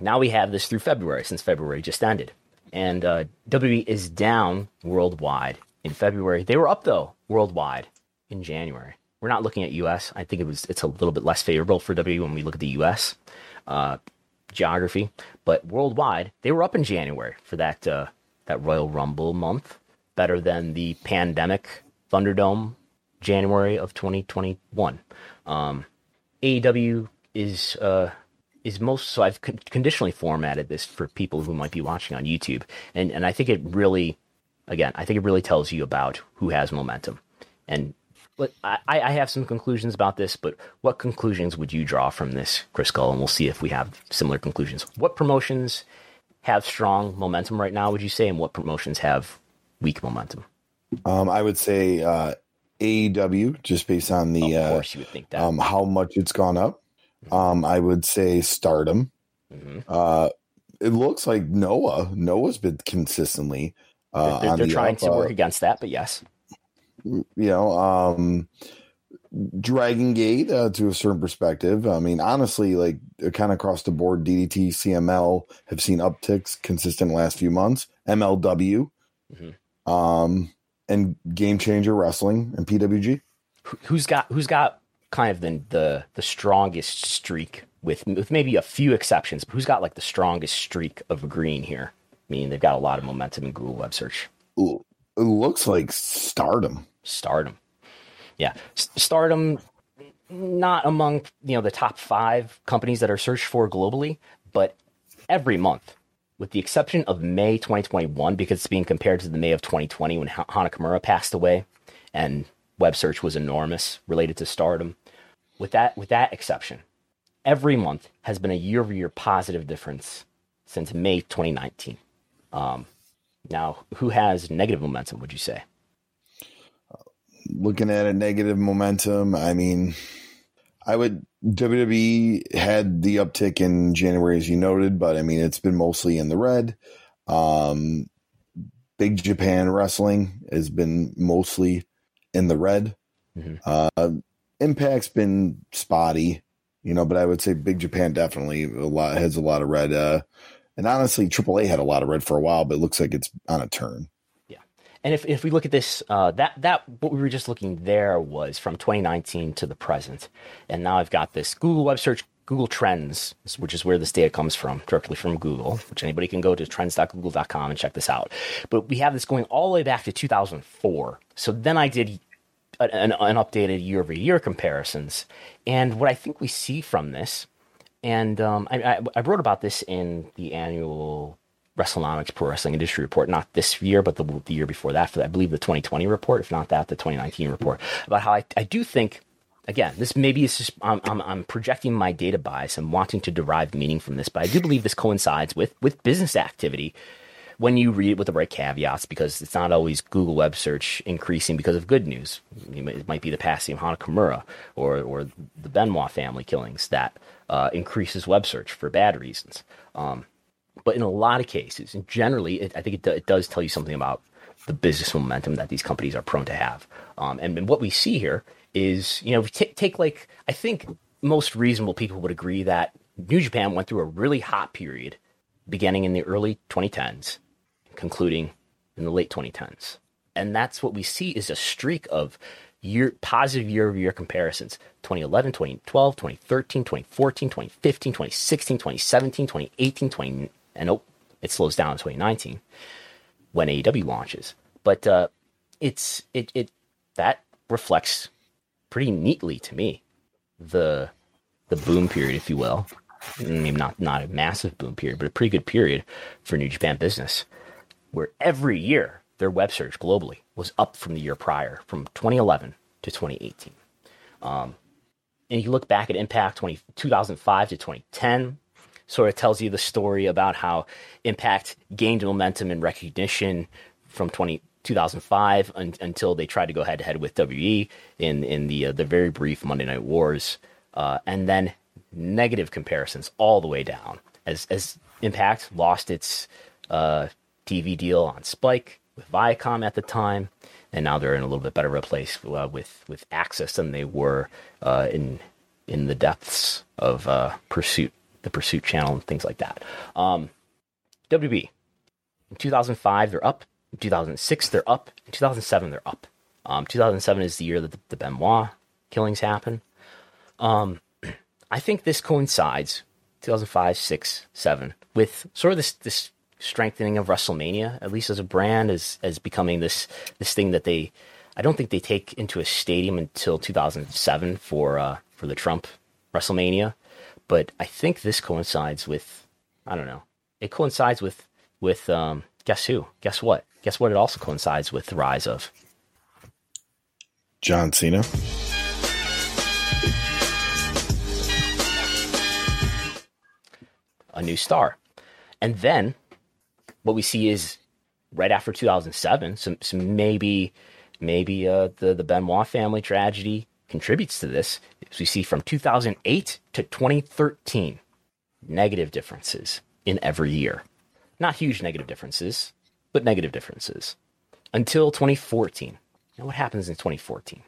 now we have this through February since February just ended, and uh, WWE is down worldwide in February. They were up though worldwide in January. We're not looking at U.S. I think it was it's a little bit less favorable for WWE when we look at the U.S. Uh, geography, but worldwide they were up in January for that uh, that Royal Rumble month, better than the pandemic Thunderdome January of 2021. Um, AEW is uh, is most so I've con- conditionally formatted this for people who might be watching on YouTube, and and I think it really, again, I think it really tells you about who has momentum, and. I, I have some conclusions about this, but what conclusions would you draw from this, Chris Gull? And we'll see if we have similar conclusions. What promotions have strong momentum right now, would you say, and what promotions have weak momentum? Um, I would say uh, AEW, just based on the of course you would think that. um, how much it's gone up. Um, I would say Stardom. Mm-hmm. Uh, it looks like Noah. Noah's been consistently. Uh, they're on they're the trying up, to uh, work against that, but yes. you know, um, Dragon Gate uh, to a certain perspective. I mean, honestly, like kind of across the board, DDT, CML have seen upticks consistent last few months. MLW, Mm-hmm. um, and Game Changer Wrestling and PWG. Who- Who's got who's got kind of the the, the strongest streak with with maybe a few exceptions, but who's got like the strongest streak of green here? Meaning they've got a lot of momentum in Google web search. Ooh, It looks like Stardom. Stardom. Yeah, Stardom not among you know the top five companies that are searched for globally, but every month, with the exception of May 2021, because it's being compared to the May of 2020 when Ha- Hana Kimura passed away, and web search was enormous related to Stardom. With that, with that exception, every month has been a year-over-year positive difference since May 2019. Um, now, who has negative momentum? Would you say? Looking at a negative momentum, I mean, I would WWE had the uptick in January as you noted, but I mean it's been mostly in the red. Um, Big Japan Wrestling has been mostly in the red. Mm-hmm. Uh, Impact's been spotty, you know, but I would say Big Japan definitely a lot has a lot of red. Uh, and honestly, AAA had a lot of red for a while, but it looks like it's on a turn. And if, if we look at this, uh, that that what we were just looking there was from 2019 to the present, and now I've got this Google web search, Google Trends, which is where this data comes from, directly from Google. Which anybody can go to trends.google.com and check this out. But we have this going all the way back to 2004. So then I did an, an updated year over year comparisons, and what I think we see from this, and um, I, I, I wrote about this in the annual Wrestlenomics Pro Wrestling Industry Report, not this year, but the, the year before that, for I believe the 2020 report, if not that, the 2019 report, about how I, I do think, again, this maybe is just, I'm, I'm, I'm projecting my data bias and wanting to derive meaning from this, but I do believe this coincides with, with business activity when you read it with the right caveats, because it's not always Google web search increasing because of good news. It might be the passing of Hana Kimura or, or the Benoit family killings that uh, increases web search for bad reasons. Um, but in a lot of cases, and generally, it, I think it, do, it does tell you something about the business momentum that these companies are prone to have. Um, and, and what we see here is, you know, if take, take like, I think most reasonable people would agree that New Japan went through a really hot period beginning in the early 2010s, concluding in the late 2010s. And that's what we see is a streak of year positive year over year comparisons 2011 2012 2013 2014 2015 2016 2017 2018 20 and oh it slows down in 2019 when AEW launches but uh, it's it it that reflects pretty neatly to me the the boom period if you will I mean, not not a massive boom period but a pretty good period for New Japan business where every year their web search globally was up from the year prior, from 2011 to 2018. Um, and you look back at Impact 20, 2005 to 2010, sort of tells you the story about how Impact gained momentum and recognition from 20, 2005 un, until they tried to go head to head with WWE in in the uh, the very brief Monday Night Wars, uh, and then negative comparisons all the way down as as Impact lost its uh, TV deal on Spike with Viacom at the time, and now they're in a little bit better place uh, with with access than they were uh, in in the depths of uh, Pursuit, the Pursuit channel, and things like that. Um, WWE in 2005 they're up. In 2006 they're up. In 2007 they're up. Um, 2007 is the year that the, the Benoit killings happen. Um, I think this coincides 2005, 6, 7 with sort of this this strengthening of WrestleMania, at least as a brand, as as becoming this this thing that they. I don't think they take into a stadium until 2007 for uh, for the Trump WrestleMania, but I think this coincides with I don't know. It coincides with with um, guess who? Guess what? Guess what? It also coincides with the rise of John Cena. A new star. And then what we see is right after 2007, some, so maybe maybe uh, the the Benoit family tragedy contributes to this. As we see from 2008 to 2013, negative differences in every year. Not huge negative differences, but negative differences until 2014. Now, what happens in 2014?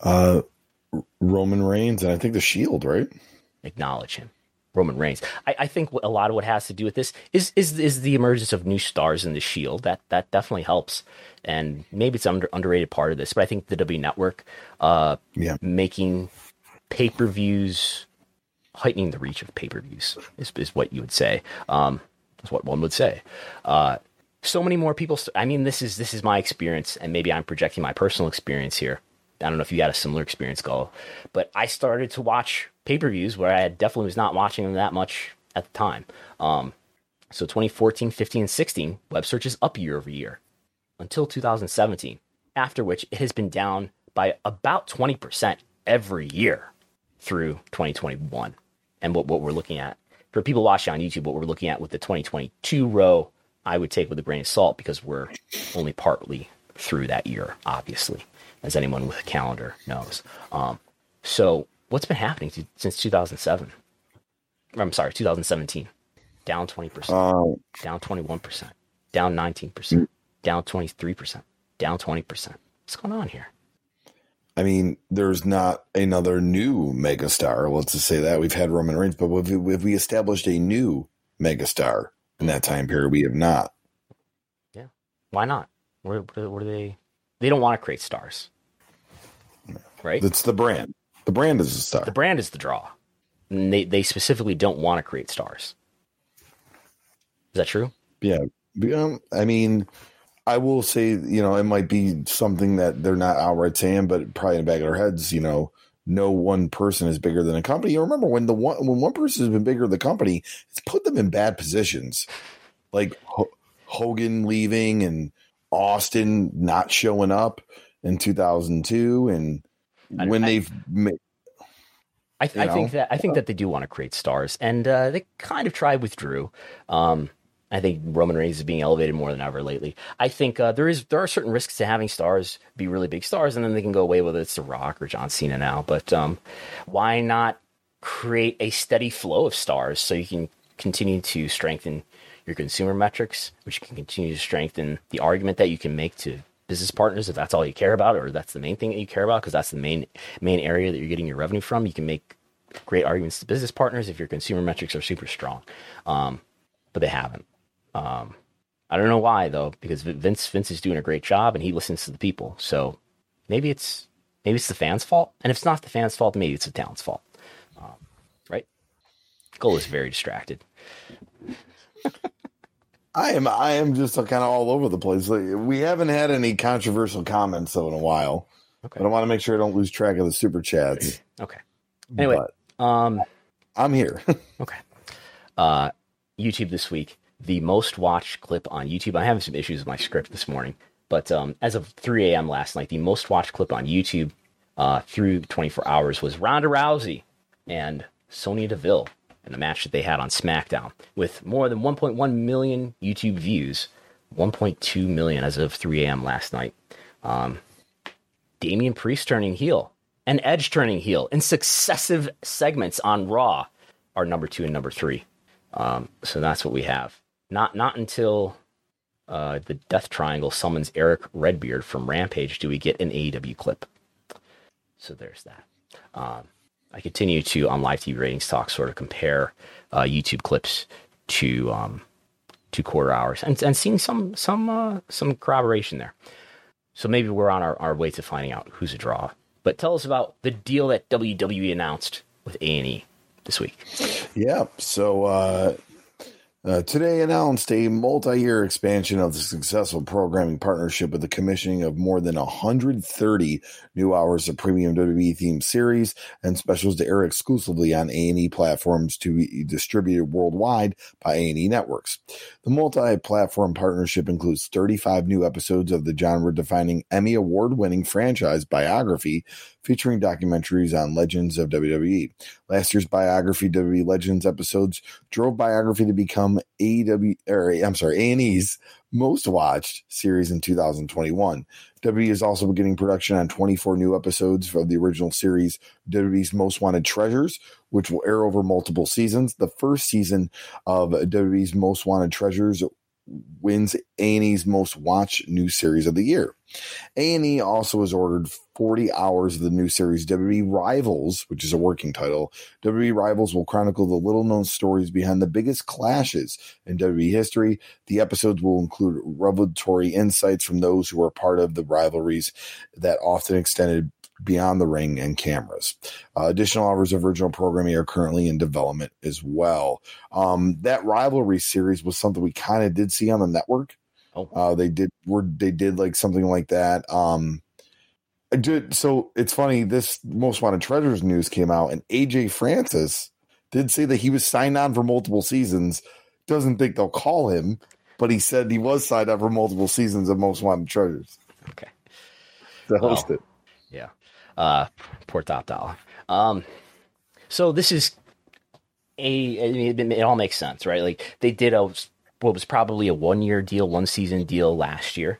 Uh, Roman Reigns and I think the Shield, right? Acknowledge him. Roman Reigns. I, I, think a lot of what has to do with this is is is the emergence of new stars in the Shield. That that definitely helps, and maybe it's an under, underrated part of this. But I think the W Network, uh, yeah, making pay per views, heightening the reach of pay per views is is what you would say. Um, that's what one would say. Uh, so many more people. St- I mean, this is this is my experience, and maybe I'm projecting my personal experience here. I don't know if you had a similar experience, Gull, but I started to watch pay per views where I definitely was not watching them that much at the time. Um, so 2014, 15, and 16, web search is up year over year until 2017, after which it has been down by about 20% every year through 2021. And what, what we're looking at for people watching on YouTube, what we're looking at with the 2022 row, I would take with a grain of salt because we're only partly through that year, obviously, as anyone with a calendar knows. Um, so what's been happening to, since 2007? I'm sorry, 2017. Down 20%, uh, down 21%, down 19%, down 23%, down 20%. What's going on here? I mean, there's not another new megastar. Let's just say that we've had Roman Reigns, but have we, have we established a new megastar in that time period? We have not. Yeah, why not? What, what, what are they? They don't want to create stars, right? It's the brand. The brand is the star. The brand is the draw. And they they specifically don't want to create stars. Is that true? Yeah. Um, I mean, I will say, you know, it might be something that they're not outright saying, but probably in the back of their heads, you know, no one person is bigger than a company. You remember when the one when one person has been bigger than the company, it's put them in bad positions, like H- Hogan leaving and Austin not showing up in 2002, and when I, they've made, I, I think that I think that they do want to create stars, and uh, they kind of tried with Drew. Um, I think Roman Reigns is being elevated more than ever lately. I think uh, there is there are certain risks to having stars be really big stars, and then they can go away whether it's The Rock or John Cena now. But um, why not create a steady flow of stars so you can continue to strengthen your consumer metrics, which can continue to strengthen the argument that you can make to business partners if that's all you care about or that's the main thing that you care about because that's the main main area that you're getting your revenue from you can make great arguments to business partners if your consumer metrics are super strong um, but they haven't um, i don't know why though because vince vince is doing a great job and he listens to the people so maybe it's maybe it's the fans' fault. And if it's not the fans' fault, maybe it's the talent's fault. Um, right? Goal is very distracted. I am I am just kind of all over the place. We haven't had any controversial comments though in a while. Okay. But I want to make sure I don't lose track of the super chats. Okay. Anyway, but um, I'm here. okay. Uh, YouTube this week, the most watched clip on YouTube. I have some issues with my script this morning, but um, as of 3 a.m. last night, the most watched clip on YouTube uh, through 24 hours was Ronda Rousey and Sonya Deville in a match that they had on SmackDown with more than 1.1 million YouTube views, 1.2 million as of 3 a.m. last night. Um, Damian Priest turning heel and Edge turning heel in successive segments on Raw are number two and number three. Um, so that's what we have. Not not until uh, the Death Triangle summons Erick Redbeard from Rampage do we get an AEW clip. So there's that. Um, I continue to on live TV ratings talk sort of compare uh, YouTube clips to um, to quarter hours and, and seeing some some uh, some corroboration there. So maybe we're on our, our way to finding out who's a draw. But tell us about the deal that WWE announced with A and E this week. Yeah. So uh, uh, today announced a multi-year expansion of the successful programming partnership with the commissioning of more than 130 new hours of premium WWE themed series and specials to air exclusively on A&E platforms to be distributed worldwide by A&E networks. The multi-platform partnership includes 35 new episodes of the genre-defining Emmy award-winning franchise biography featuring documentaries on legends of WWE. Last year's biography WWE Legends episodes drove biography to become AEW or I'm sorry, A&E's most watched series in 2021. WWE is also beginning production on 24 new episodes of the original series WWE's Most Wanted Treasures, which will air over multiple seasons. The first season of WWE's Most Wanted Treasures wins A&E's most watched new series of the year. A&E also has ordered 40 hours of the new series WWE Rivals, which is a working title. WWE Rivals will chronicle the little known stories behind the biggest clashes in WWE history. The episodes will include revelatory insights from those who are part of the rivalries that often extended beyond the ring and cameras. Uh, additional hours of original programming are currently in development as well. Um, that rivalry series was something we kind of did see on the network. Oh. Uh, they did were they did like something like that. Um, did, so it's funny. This most wanted treasures news came out, and AJ Francis did say that he was signed on for multiple seasons. Doesn't think they'll call him, but he said he was signed up for multiple seasons of Most Wanted Treasures. Okay, to host well, it. Yeah, uh, poor top dollar. Um, so this is a. I mean, it, all makes sense, right? Like they did a what was probably a one year deal, one season deal last year.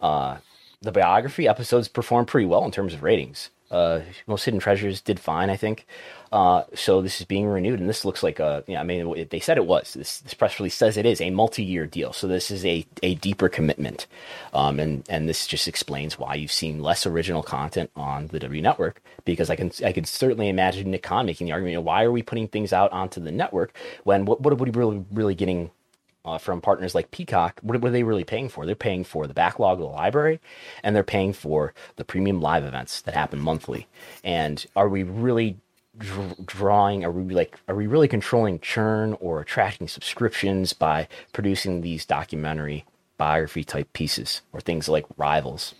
Uh, the biography episodes performed pretty well in terms of ratings. Uh, most hidden treasures did fine, I think. Uh, so this is being renewed, and this looks like a. I mean, they said it was. This, this press release says it is a multi-year deal. So this is a, a deeper commitment, um, and and this just explains why you've seen less original content on the W Network. Because I can I can certainly imagine Nick Khan making the argument: you know, why are we putting things out onto the network when what what are we really really getting uh, from partners like Peacock, what, are they really paying for? They're paying for the backlog of the library, and they're paying for the premium live events that happen monthly. And are we really dr- drawing? Are we like? Are we really controlling churn or attracting subscriptions by producing these documentary biography type pieces or things like Rivals?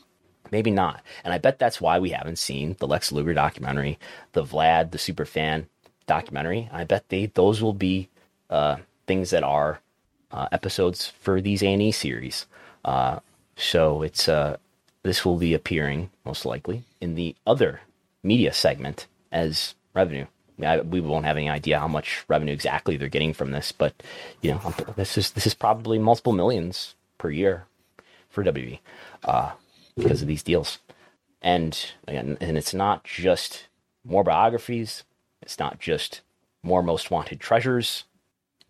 Maybe not. And I bet that's why we haven't seen the Lex Luger documentary, the Vlad the super fan documentary. I bet they those will be uh, things that are uh, episodes for these A&E series. Uh, so it's uh, this will be appearing most likely in the other media segment as revenue. I, we won't have any idea how much revenue exactly they're getting from this, but you know this is this is probably multiple millions per year for WB uh, because of these deals. And again, and it's not just more biographies. It's not just more most wanted treasures.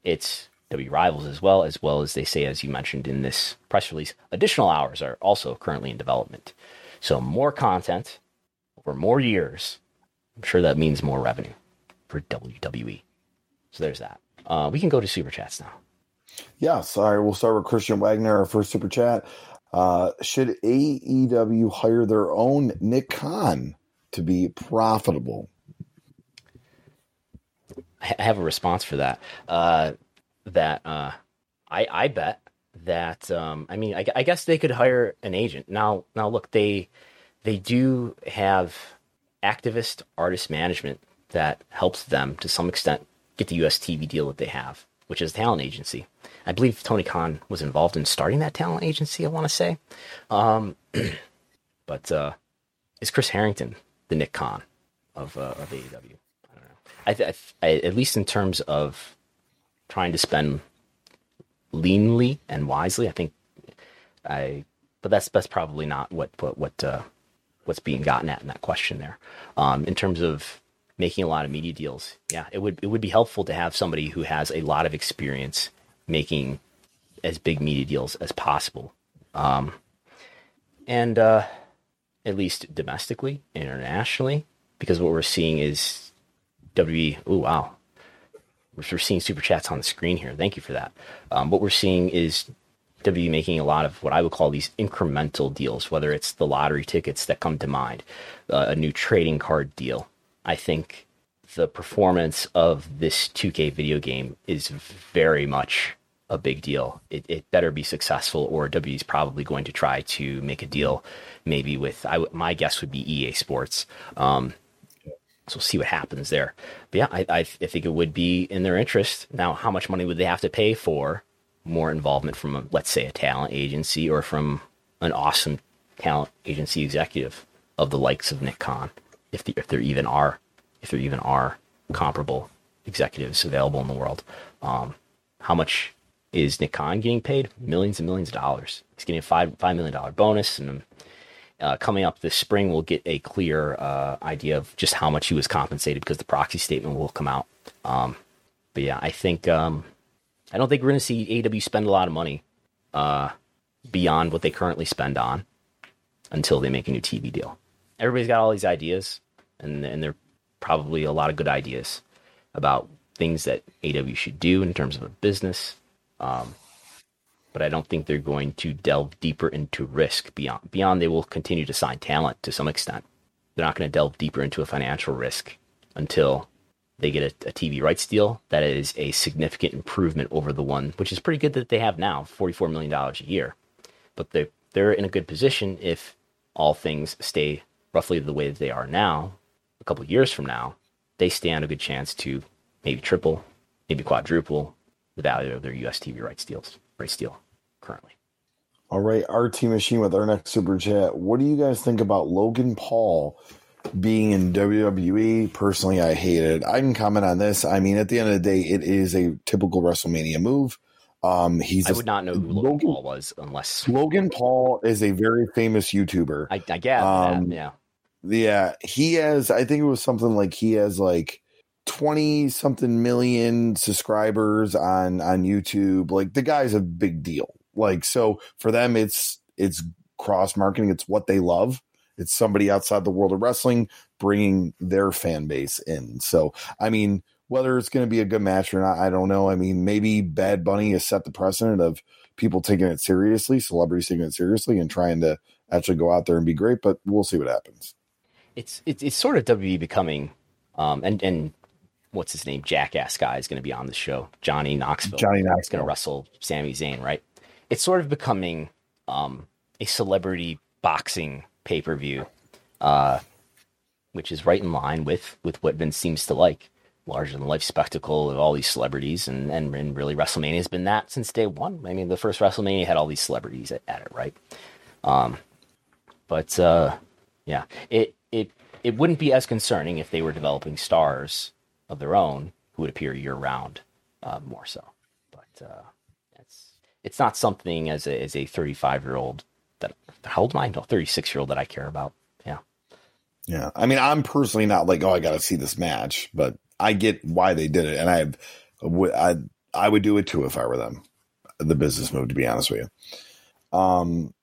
It's W Rivals as well, as well as they say, as you mentioned in this press release, additional hours are also currently in development. So more content over more years. I'm sure that means more revenue for WWE. So there's that. Uh, we can go to super chats now. Yeah, sorry. We'll start with Christian Wagner, our first super chat. Uh, should AEW hire their own Nick Khan to be profitable? I have a response for that. Uh, that uh, I I bet that um, I mean I, I, guess they could hire an agent now. Now look, they they do have activist artist management that helps them to some extent get the U.S. TV deal that they have, which is a talent agency. I believe Tony Khan was involved in starting that talent agency. I want to say, um, but uh, is Chris Harrington the Nick Khan of uh, of AEW? I don't know. I, th- I, at least in terms of trying to spend leanly and wisely, I think I. But that's that's probably not what what what uh, what's being gotten at in that question there. Um, in terms of making a lot of media deals, yeah, it would it would be helpful to have somebody who has a lot of experience making as big media deals as possible. Um, and uh, at least domestically, internationally, because what we're seeing is WWE. Oh wow, we're seeing super chats on the screen here. Thank you for that. Um, what we're seeing is WWE making a lot of what I would call these incremental deals, whether it's the lottery tickets that come to mind, uh, a new trading card deal. I think the performance of this 2K video game is very much a big deal. It, it better be successful, or W is probably going to try to make a deal, maybe with I, my guess would be EA Sports. Um, so we'll see what happens there. But yeah, I, I, I think it would be in their interest. Now, how much money would they have to pay for more involvement from, a, let's say, a talent agency or from an awesome talent agency executive of the likes of Nick Khan, if the, if there even are if there even are comparable executives available in the world. Um, how much is Nick Khan getting paid? Millions and millions of dollars. He's getting a five five million dollar bonus, and uh, coming up this spring, we'll get a clear uh, idea of just how much he was compensated because the proxy statement will come out. Um, but yeah, I think um, I don't think we're going to see AEW spend a lot of money uh, beyond what they currently spend on until they make a new TV deal. Everybody's got all these ideas, and and they're probably a lot of good ideas about things that AEW should do in terms of a business. Um, but I don't think they're going to delve deeper into risk beyond beyond they will continue to sign talent to some extent. They're not going to delve deeper into a financial risk until they get a, a, TV rights deal that is a significant improvement over the one, which is pretty good that they have now, $44 million a year. But they, they're in a good position if all things stay roughly the way that they are now a couple years from now, they stand a good chance to maybe triple, maybe quadruple the value of their US TV rights deals, rights deal currently. All right, RT Machine with our next super chat. What do you guys think about Logan Paul being in WWE? Personally, I hate it. I can comment on this. I mean, at the end of the day, it is a typical WrestleMania move. Um, he's I would not know who Logan, Logan, Paul was unless Logan Paul is a very famous YouTuber. I, I get um, that, yeah. Yeah, he has. I think it was something like he has like twenty something million subscribers on on YouTube. Like the guy's a big deal. Like so for them, it's it's cross marketing. It's what they love. It's somebody outside the world of wrestling bringing their fan base in. So I mean, whether it's going to be a good match or not, I don't know. I mean, maybe Bad Bunny has set the precedent of people taking it seriously, celebrities taking it seriously, and trying to actually go out there and be great. But we'll see what happens it's it's, it's sort of WWE becoming, um, and and what's his name, Jackass guy is going to be on the show. Johnny Knoxville. Johnny Knoxville is going to wrestle Sami Zayn, right? It's sort of becoming um, a celebrity boxing pay per view, uh, which is right in line with with what Vince seems to like. Larger than life spectacle of all these celebrities, and, and and really WrestleMania has been that since day one. I mean, the first WrestleMania had all these celebrities at, at it, right? Um, but uh, yeah, it it it wouldn't be as concerning if they were developing stars of their own who would appear year round, uh, more so. But uh, it's not something as a as a 35 year old that how old am I? No, 36 year old that I care about. Yeah. Yeah. I mean, I'm personally not like, oh, I got to see this match, but I get why they did it, and I I I would do it too if I were them. The business move, to be honest with you. Um,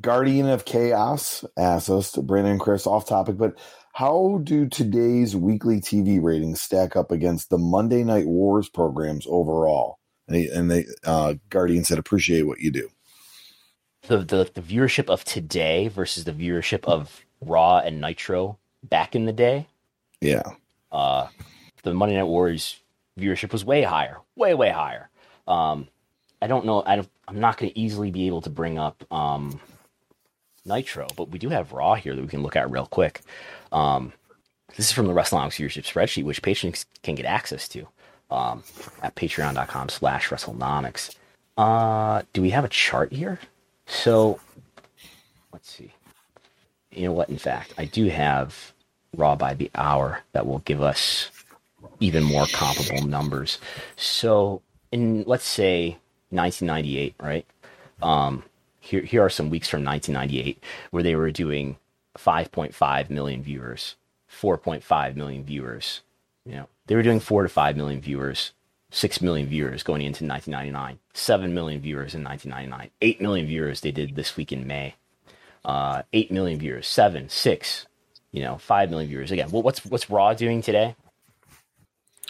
Guardian of Chaos asks us, Brandon and Chris, off topic, but how do today's weekly TV ratings stack up against the Monday Night Wars programs overall? And they, and they uh, Guardian said, appreciate what you do. The, the the viewership of today versus the viewership of Raw and Nitro back in the day, Yeah. uh, the Monday Night Wars viewership was way higher, way way higher. Um, I don't know. I don't, I'm not going to easily be able to bring up um, Nitro, but we do have Raw here that we can look at real quick. Um, this is from the Wrestlenomics viewership spreadsheet, which patrons can get access to um, at patreon.com slash Wrestlenomics. Uh, do we have a chart here? So, let's see. You know what? In fact, I do have Raw by the hour that will give us even more comparable numbers. So, in let's say 1998, right? Um, here, here are some weeks from 1998 where they were doing 5.5 million viewers, 4.5 million viewers. You know, they were doing four to five million viewers, six million viewers going into 1999, seven million viewers in 1999, eight million viewers they did this week in May, uh, eight million viewers, seven, six, you know, five million viewers. Again, well, what's what's Raw doing today?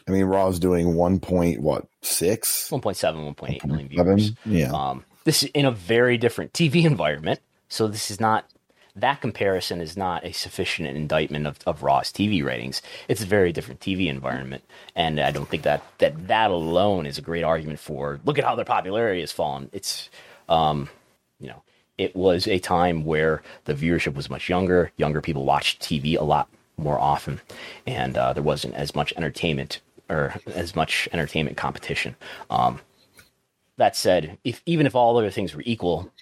I mean, Raw's doing one point what six, one point seven, one point eight million viewers. Yeah. Um, this is in a very different TV environment. So this is not that comparison is not a sufficient indictment of, of Raw's TV ratings. It's a very different TV environment, and I don't think that that that alone is a great argument for look at how their popularity has fallen. It's, um, you know, it was a time where the viewership was much younger. Younger people watched TV a lot more often, and uh, there wasn't as much entertainment or as much entertainment competition. Um, that said, if even if all other things were equal,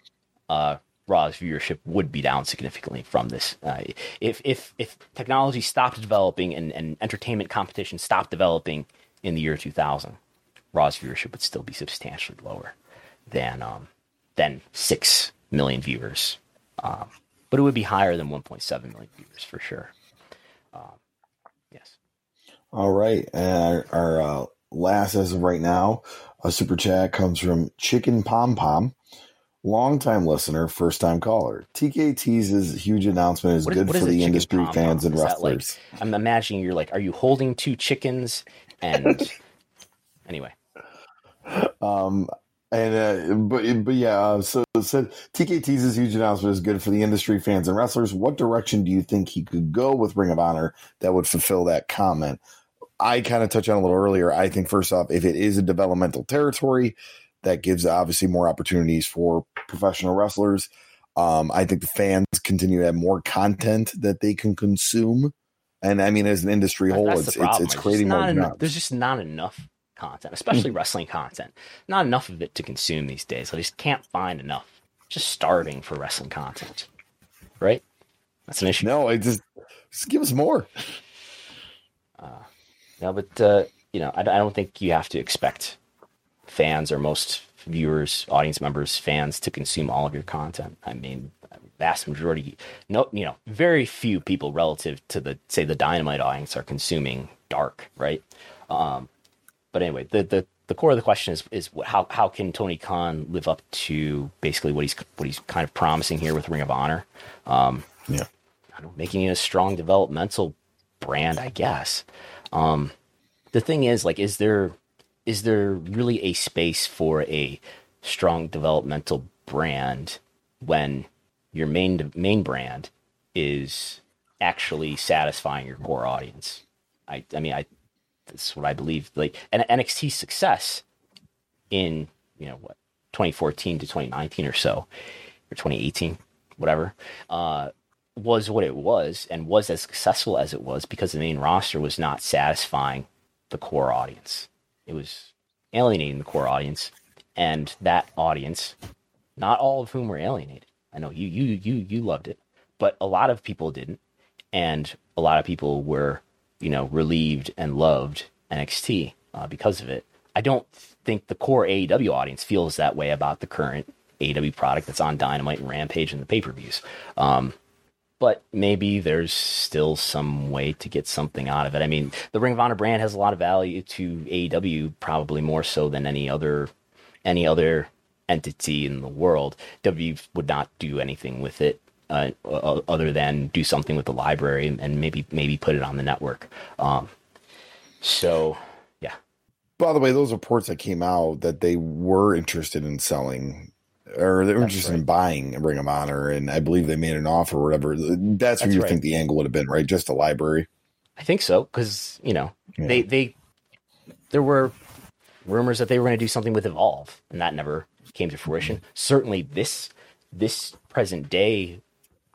uh, Raw's viewership would be down significantly from this. Uh, if if if technology stopped developing and, and entertainment competition stopped developing in the year 2000, Raw's viewership would still be substantially lower than um, than six million viewers, um, but it would be higher than 1.7 million viewers for sure. Um, yes. All right, and our, our uh, last as of right now, a super chat comes from Chicken Pom Pom, longtime listener, first time caller. TKT's huge announcement is What good for a the industry fans and Is that like- wrestlers. I'm imagining you're like, are you holding two chickens? And anyway, Um, and uh, but but yeah, uh, so said TKT's huge announcement is good for the industry fans and wrestlers. What direction do you think he could go with Ring of Honor that would fulfill that comment? I kind of touched on a little earlier. I think first off, if it is a developmental territory, that gives obviously more opportunities for professional wrestlers. Um, I think the fans continue to have more content that they can consume, and I mean, as an industry whole, it's, it's it's creating more jobs. There's just not enough content, especially Hmm. wrestling content. Not enough of it to consume these days. I just can't find enough. Just starving for wrestling content, right? That's an issue. No, I just just give us more. No, but uh, you know, I, I don't think you have to expect fans or most viewers, audience members, fans to consume all of your content. I mean, vast majority, no, you know, very few people relative to the say the Dynamite audience are consuming Dark, right? Um, but anyway, the the the core of the question is is how how can Tony Khan live up to basically what he's what he's kind of promising here with Ring of Honor? Um, yeah, I don't making it a strong developmental brand, I guess. Um, the thing is, like, is there is there really a space for a strong developmental brand when your main main brand is actually satisfying your core audience? I I mean, I that's what I believe. Like, and NXT's success in you know what 2014 to 2019 or so, or 2018, whatever. Uh, was what it was and was as successful as it was because the main roster was not satisfying the core audience. It was alienating the core audience, and that audience, not all of whom were alienated. I know you you you you loved it, but a lot of people didn't, and a lot of people were you know relieved and loved NXT uh, because of it. I don't think the core AEW audience feels that way about the current AEW product that's on Dynamite and Rampage and the pay per views. Um, but maybe there's still some way to get something out of it. I mean, the Ring of Honor brand has a lot of value to AEW, probably more so than any other any other entity in the world. W would not do anything with it uh, other than do something with the library and maybe maybe put it on the network. Um, so yeah, By the way, those reports that came out that they were interested in selling or they were interested in buying Ring of Honor, and I believe they made an offer or whatever. That's, That's where you right. think the angle would have been, right? Just a library. I think so because you know Yeah. they they there were rumors that they were going to do something with Evolve, and that never came to fruition. Certainly, this this present day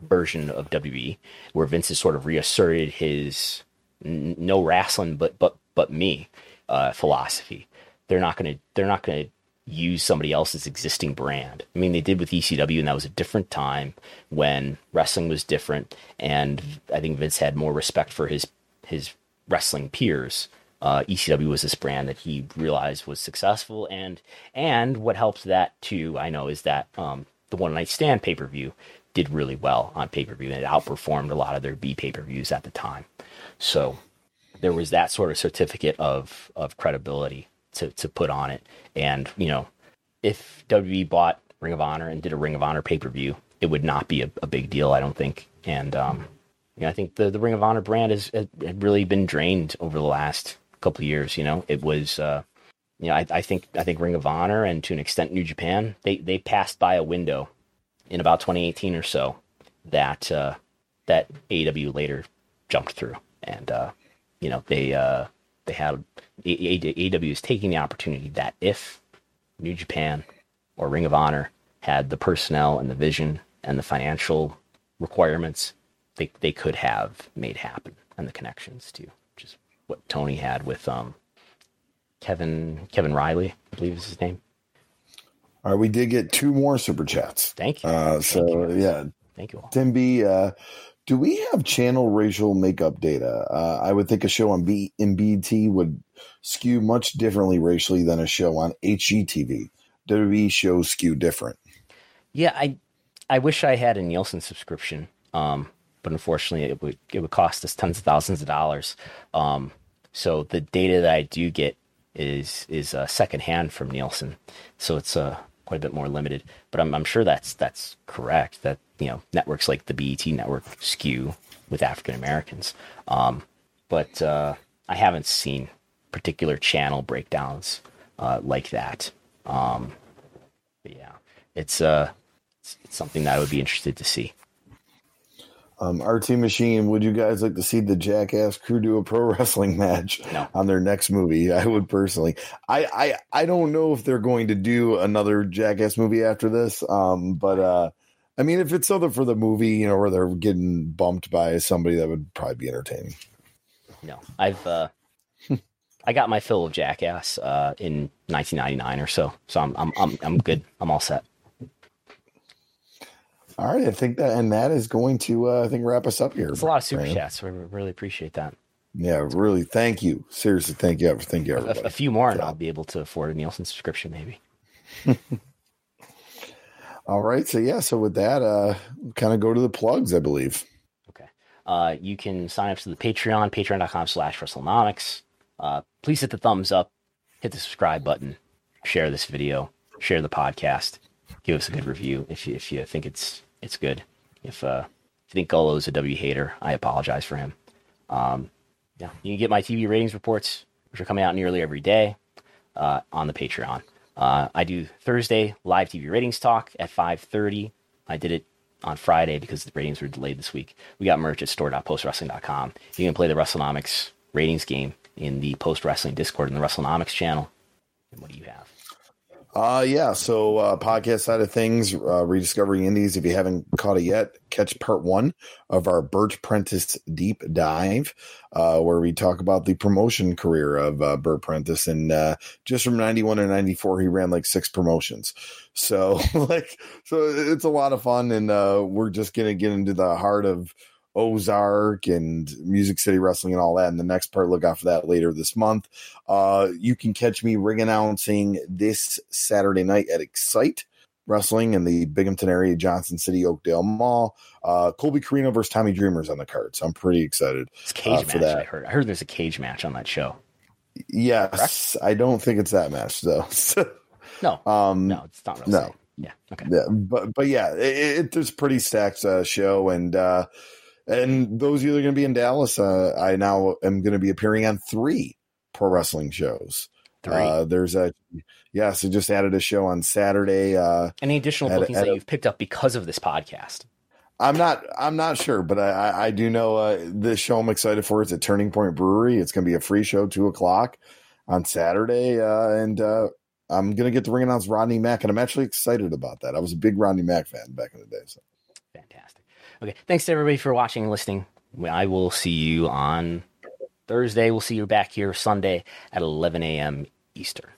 version of WB, where Vince has sort of reasserted his n- no wrestling, but but but me uh, philosophy. They're not going to they're not going to use somebody else's existing brand. I mean, they did with ECW, and that was a different time when wrestling was different, and I think Vince had more respect for his his wrestling peers. Uh, ECW was this brand that he realized was successful, and and what helped that too, I know, is that um, the One Night Stand pay per view did really well on pay per view, and it outperformed a lot of their B pay per views at the time. So there was that sort of certificate of of credibility to to put on it. And you know, if WWE bought Ring of Honor and did a Ring of Honor pay per view, it would not be a, a big deal, I don't think. And um, you know, I think the the Ring of Honor brand has had really been drained over the last couple years. You know, it was. Uh, you know, I, I think I think Ring of Honor and to an extent New Japan they they passed by a window in about 2018 or so that uh, that AEW later jumped through, and uh, you know they uh, they had AEW is taking the opportunity that if New Japan or Ring of Honor had the personnel and the vision and the financial requirements, they they could have made happen and the connections too, which is what Tony had with um Kevin Kevin Reilly, I believe is his name. All right, we did get two more super chats. Thank you. Uh, so yeah, Thank you all. Tim B, uh, do we have channel racial makeup data? Uh, I would think a show on B BT would skew much differently racially than a show on HGTV. WWE shows skew different. Yeah, I I wish I had a Nielsen subscription, um, but unfortunately, it would it would cost us tens of thousands of dollars. Um, so the data that I do get is is uh, secondhand from Nielsen, so it's uh, quite a bit more limited. But I'm I'm sure that's that's correct. That you know networks like the BET network skew with African Americans, um, but uh, I haven't seen particular channel breakdowns uh, like that. Um, but yeah, it's uh, it's, it's something that I would be interested to see. Um, RT Machine, would you guys like to see the Jackass crew do a pro wrestling match on their next movie? I would personally. I, I I don't know if they're going to do another Jackass movie after this. Um, but uh, I mean, if it's something for the movie, you know, where they're getting bumped by somebody, that would probably be entertaining. No, I've uh, I got my fill of Jackass uh, in 1999 or so, so I'm I'm I'm, I'm good. I'm all set. All right, I think that and that is going to uh, I think wrap us up here. It's a lot of super Brandon. chats. I really appreciate that. Yeah, really. Thank you. Seriously, thank you. Thank you, A, everybody. a few more, and I'll be able to afford a Nielsen subscription, maybe. All right, so yeah, so with that, uh, kind of go to the plugs, I believe. Okay. Uh, you can sign up to the Patreon, patreon.com slash Wrestlenomics. Uh, please hit the thumbs up, hit the subscribe button, share this video, share the podcast, give us a good review if you, if you think it's it's good. If uh, if you think Gullo's a W hater, I apologize for him. Um, yeah, you can get my TV ratings reports, which are coming out nearly every day uh, on the Patreon. Uh, I do Thursday live TV ratings talk at 5:30. I did it on Friday because the ratings were delayed this week. We got merch at store.postwrestling.com. You can play the Wrestlenomics ratings game in the Post Wrestling Discord in the Wrestlenomics channel. And what do you have? Uh yeah, so uh podcast side of things, uh rediscovering indies. If you haven't caught it yet, catch part one of our Bert Prentice deep dive, uh, where we talk about the promotion career of uh Bert Prentice and uh just from ninety one to ninety four he ran like six promotions. So like so it's a lot of fun and uh we're just gonna get into the heart of Ozark and Music City Wrestling and all that. And the next part, look out for that later this month. Uh, you can catch me ring announcing this Saturday night at Excite Wrestling in the Binghamton area, Johnson City, Oakdale Mall. Uh, Colby Corino versus Tommy Dreamer's on the card, so I'm pretty excited It's cage uh, for match. I heard. I heard there's a cage match on that show. Yes, I don't think it's that match though. No, um, no, it's not. Real no. Yeah. Okay. Yeah, but but yeah, it, it, it's a pretty stacked uh, show, and uh, and those of you that are going to be in Dallas, uh, I now am going to be appearing on three pro wrestling shows Three. Uh, there's a yeah, so just added a show on Saturday. Uh, Any additional at- bookings at that a- you've picked up because of this podcast? I'm not. I'm not sure, but I, I, I do know uh, this show. I'm excited for. It's at Turning Point Brewery. It's going to be a free show, two o'clock on Saturday, uh, and uh, I'm going to get to ring announce Rodney Mack, and I'm actually excited about that. I was a big Rodney Mack fan back in the day. So. Okay. Thanks to everybody for watching and listening. I will see you on Thursday. We'll see you back here Sunday at 11 a.m. Eastern.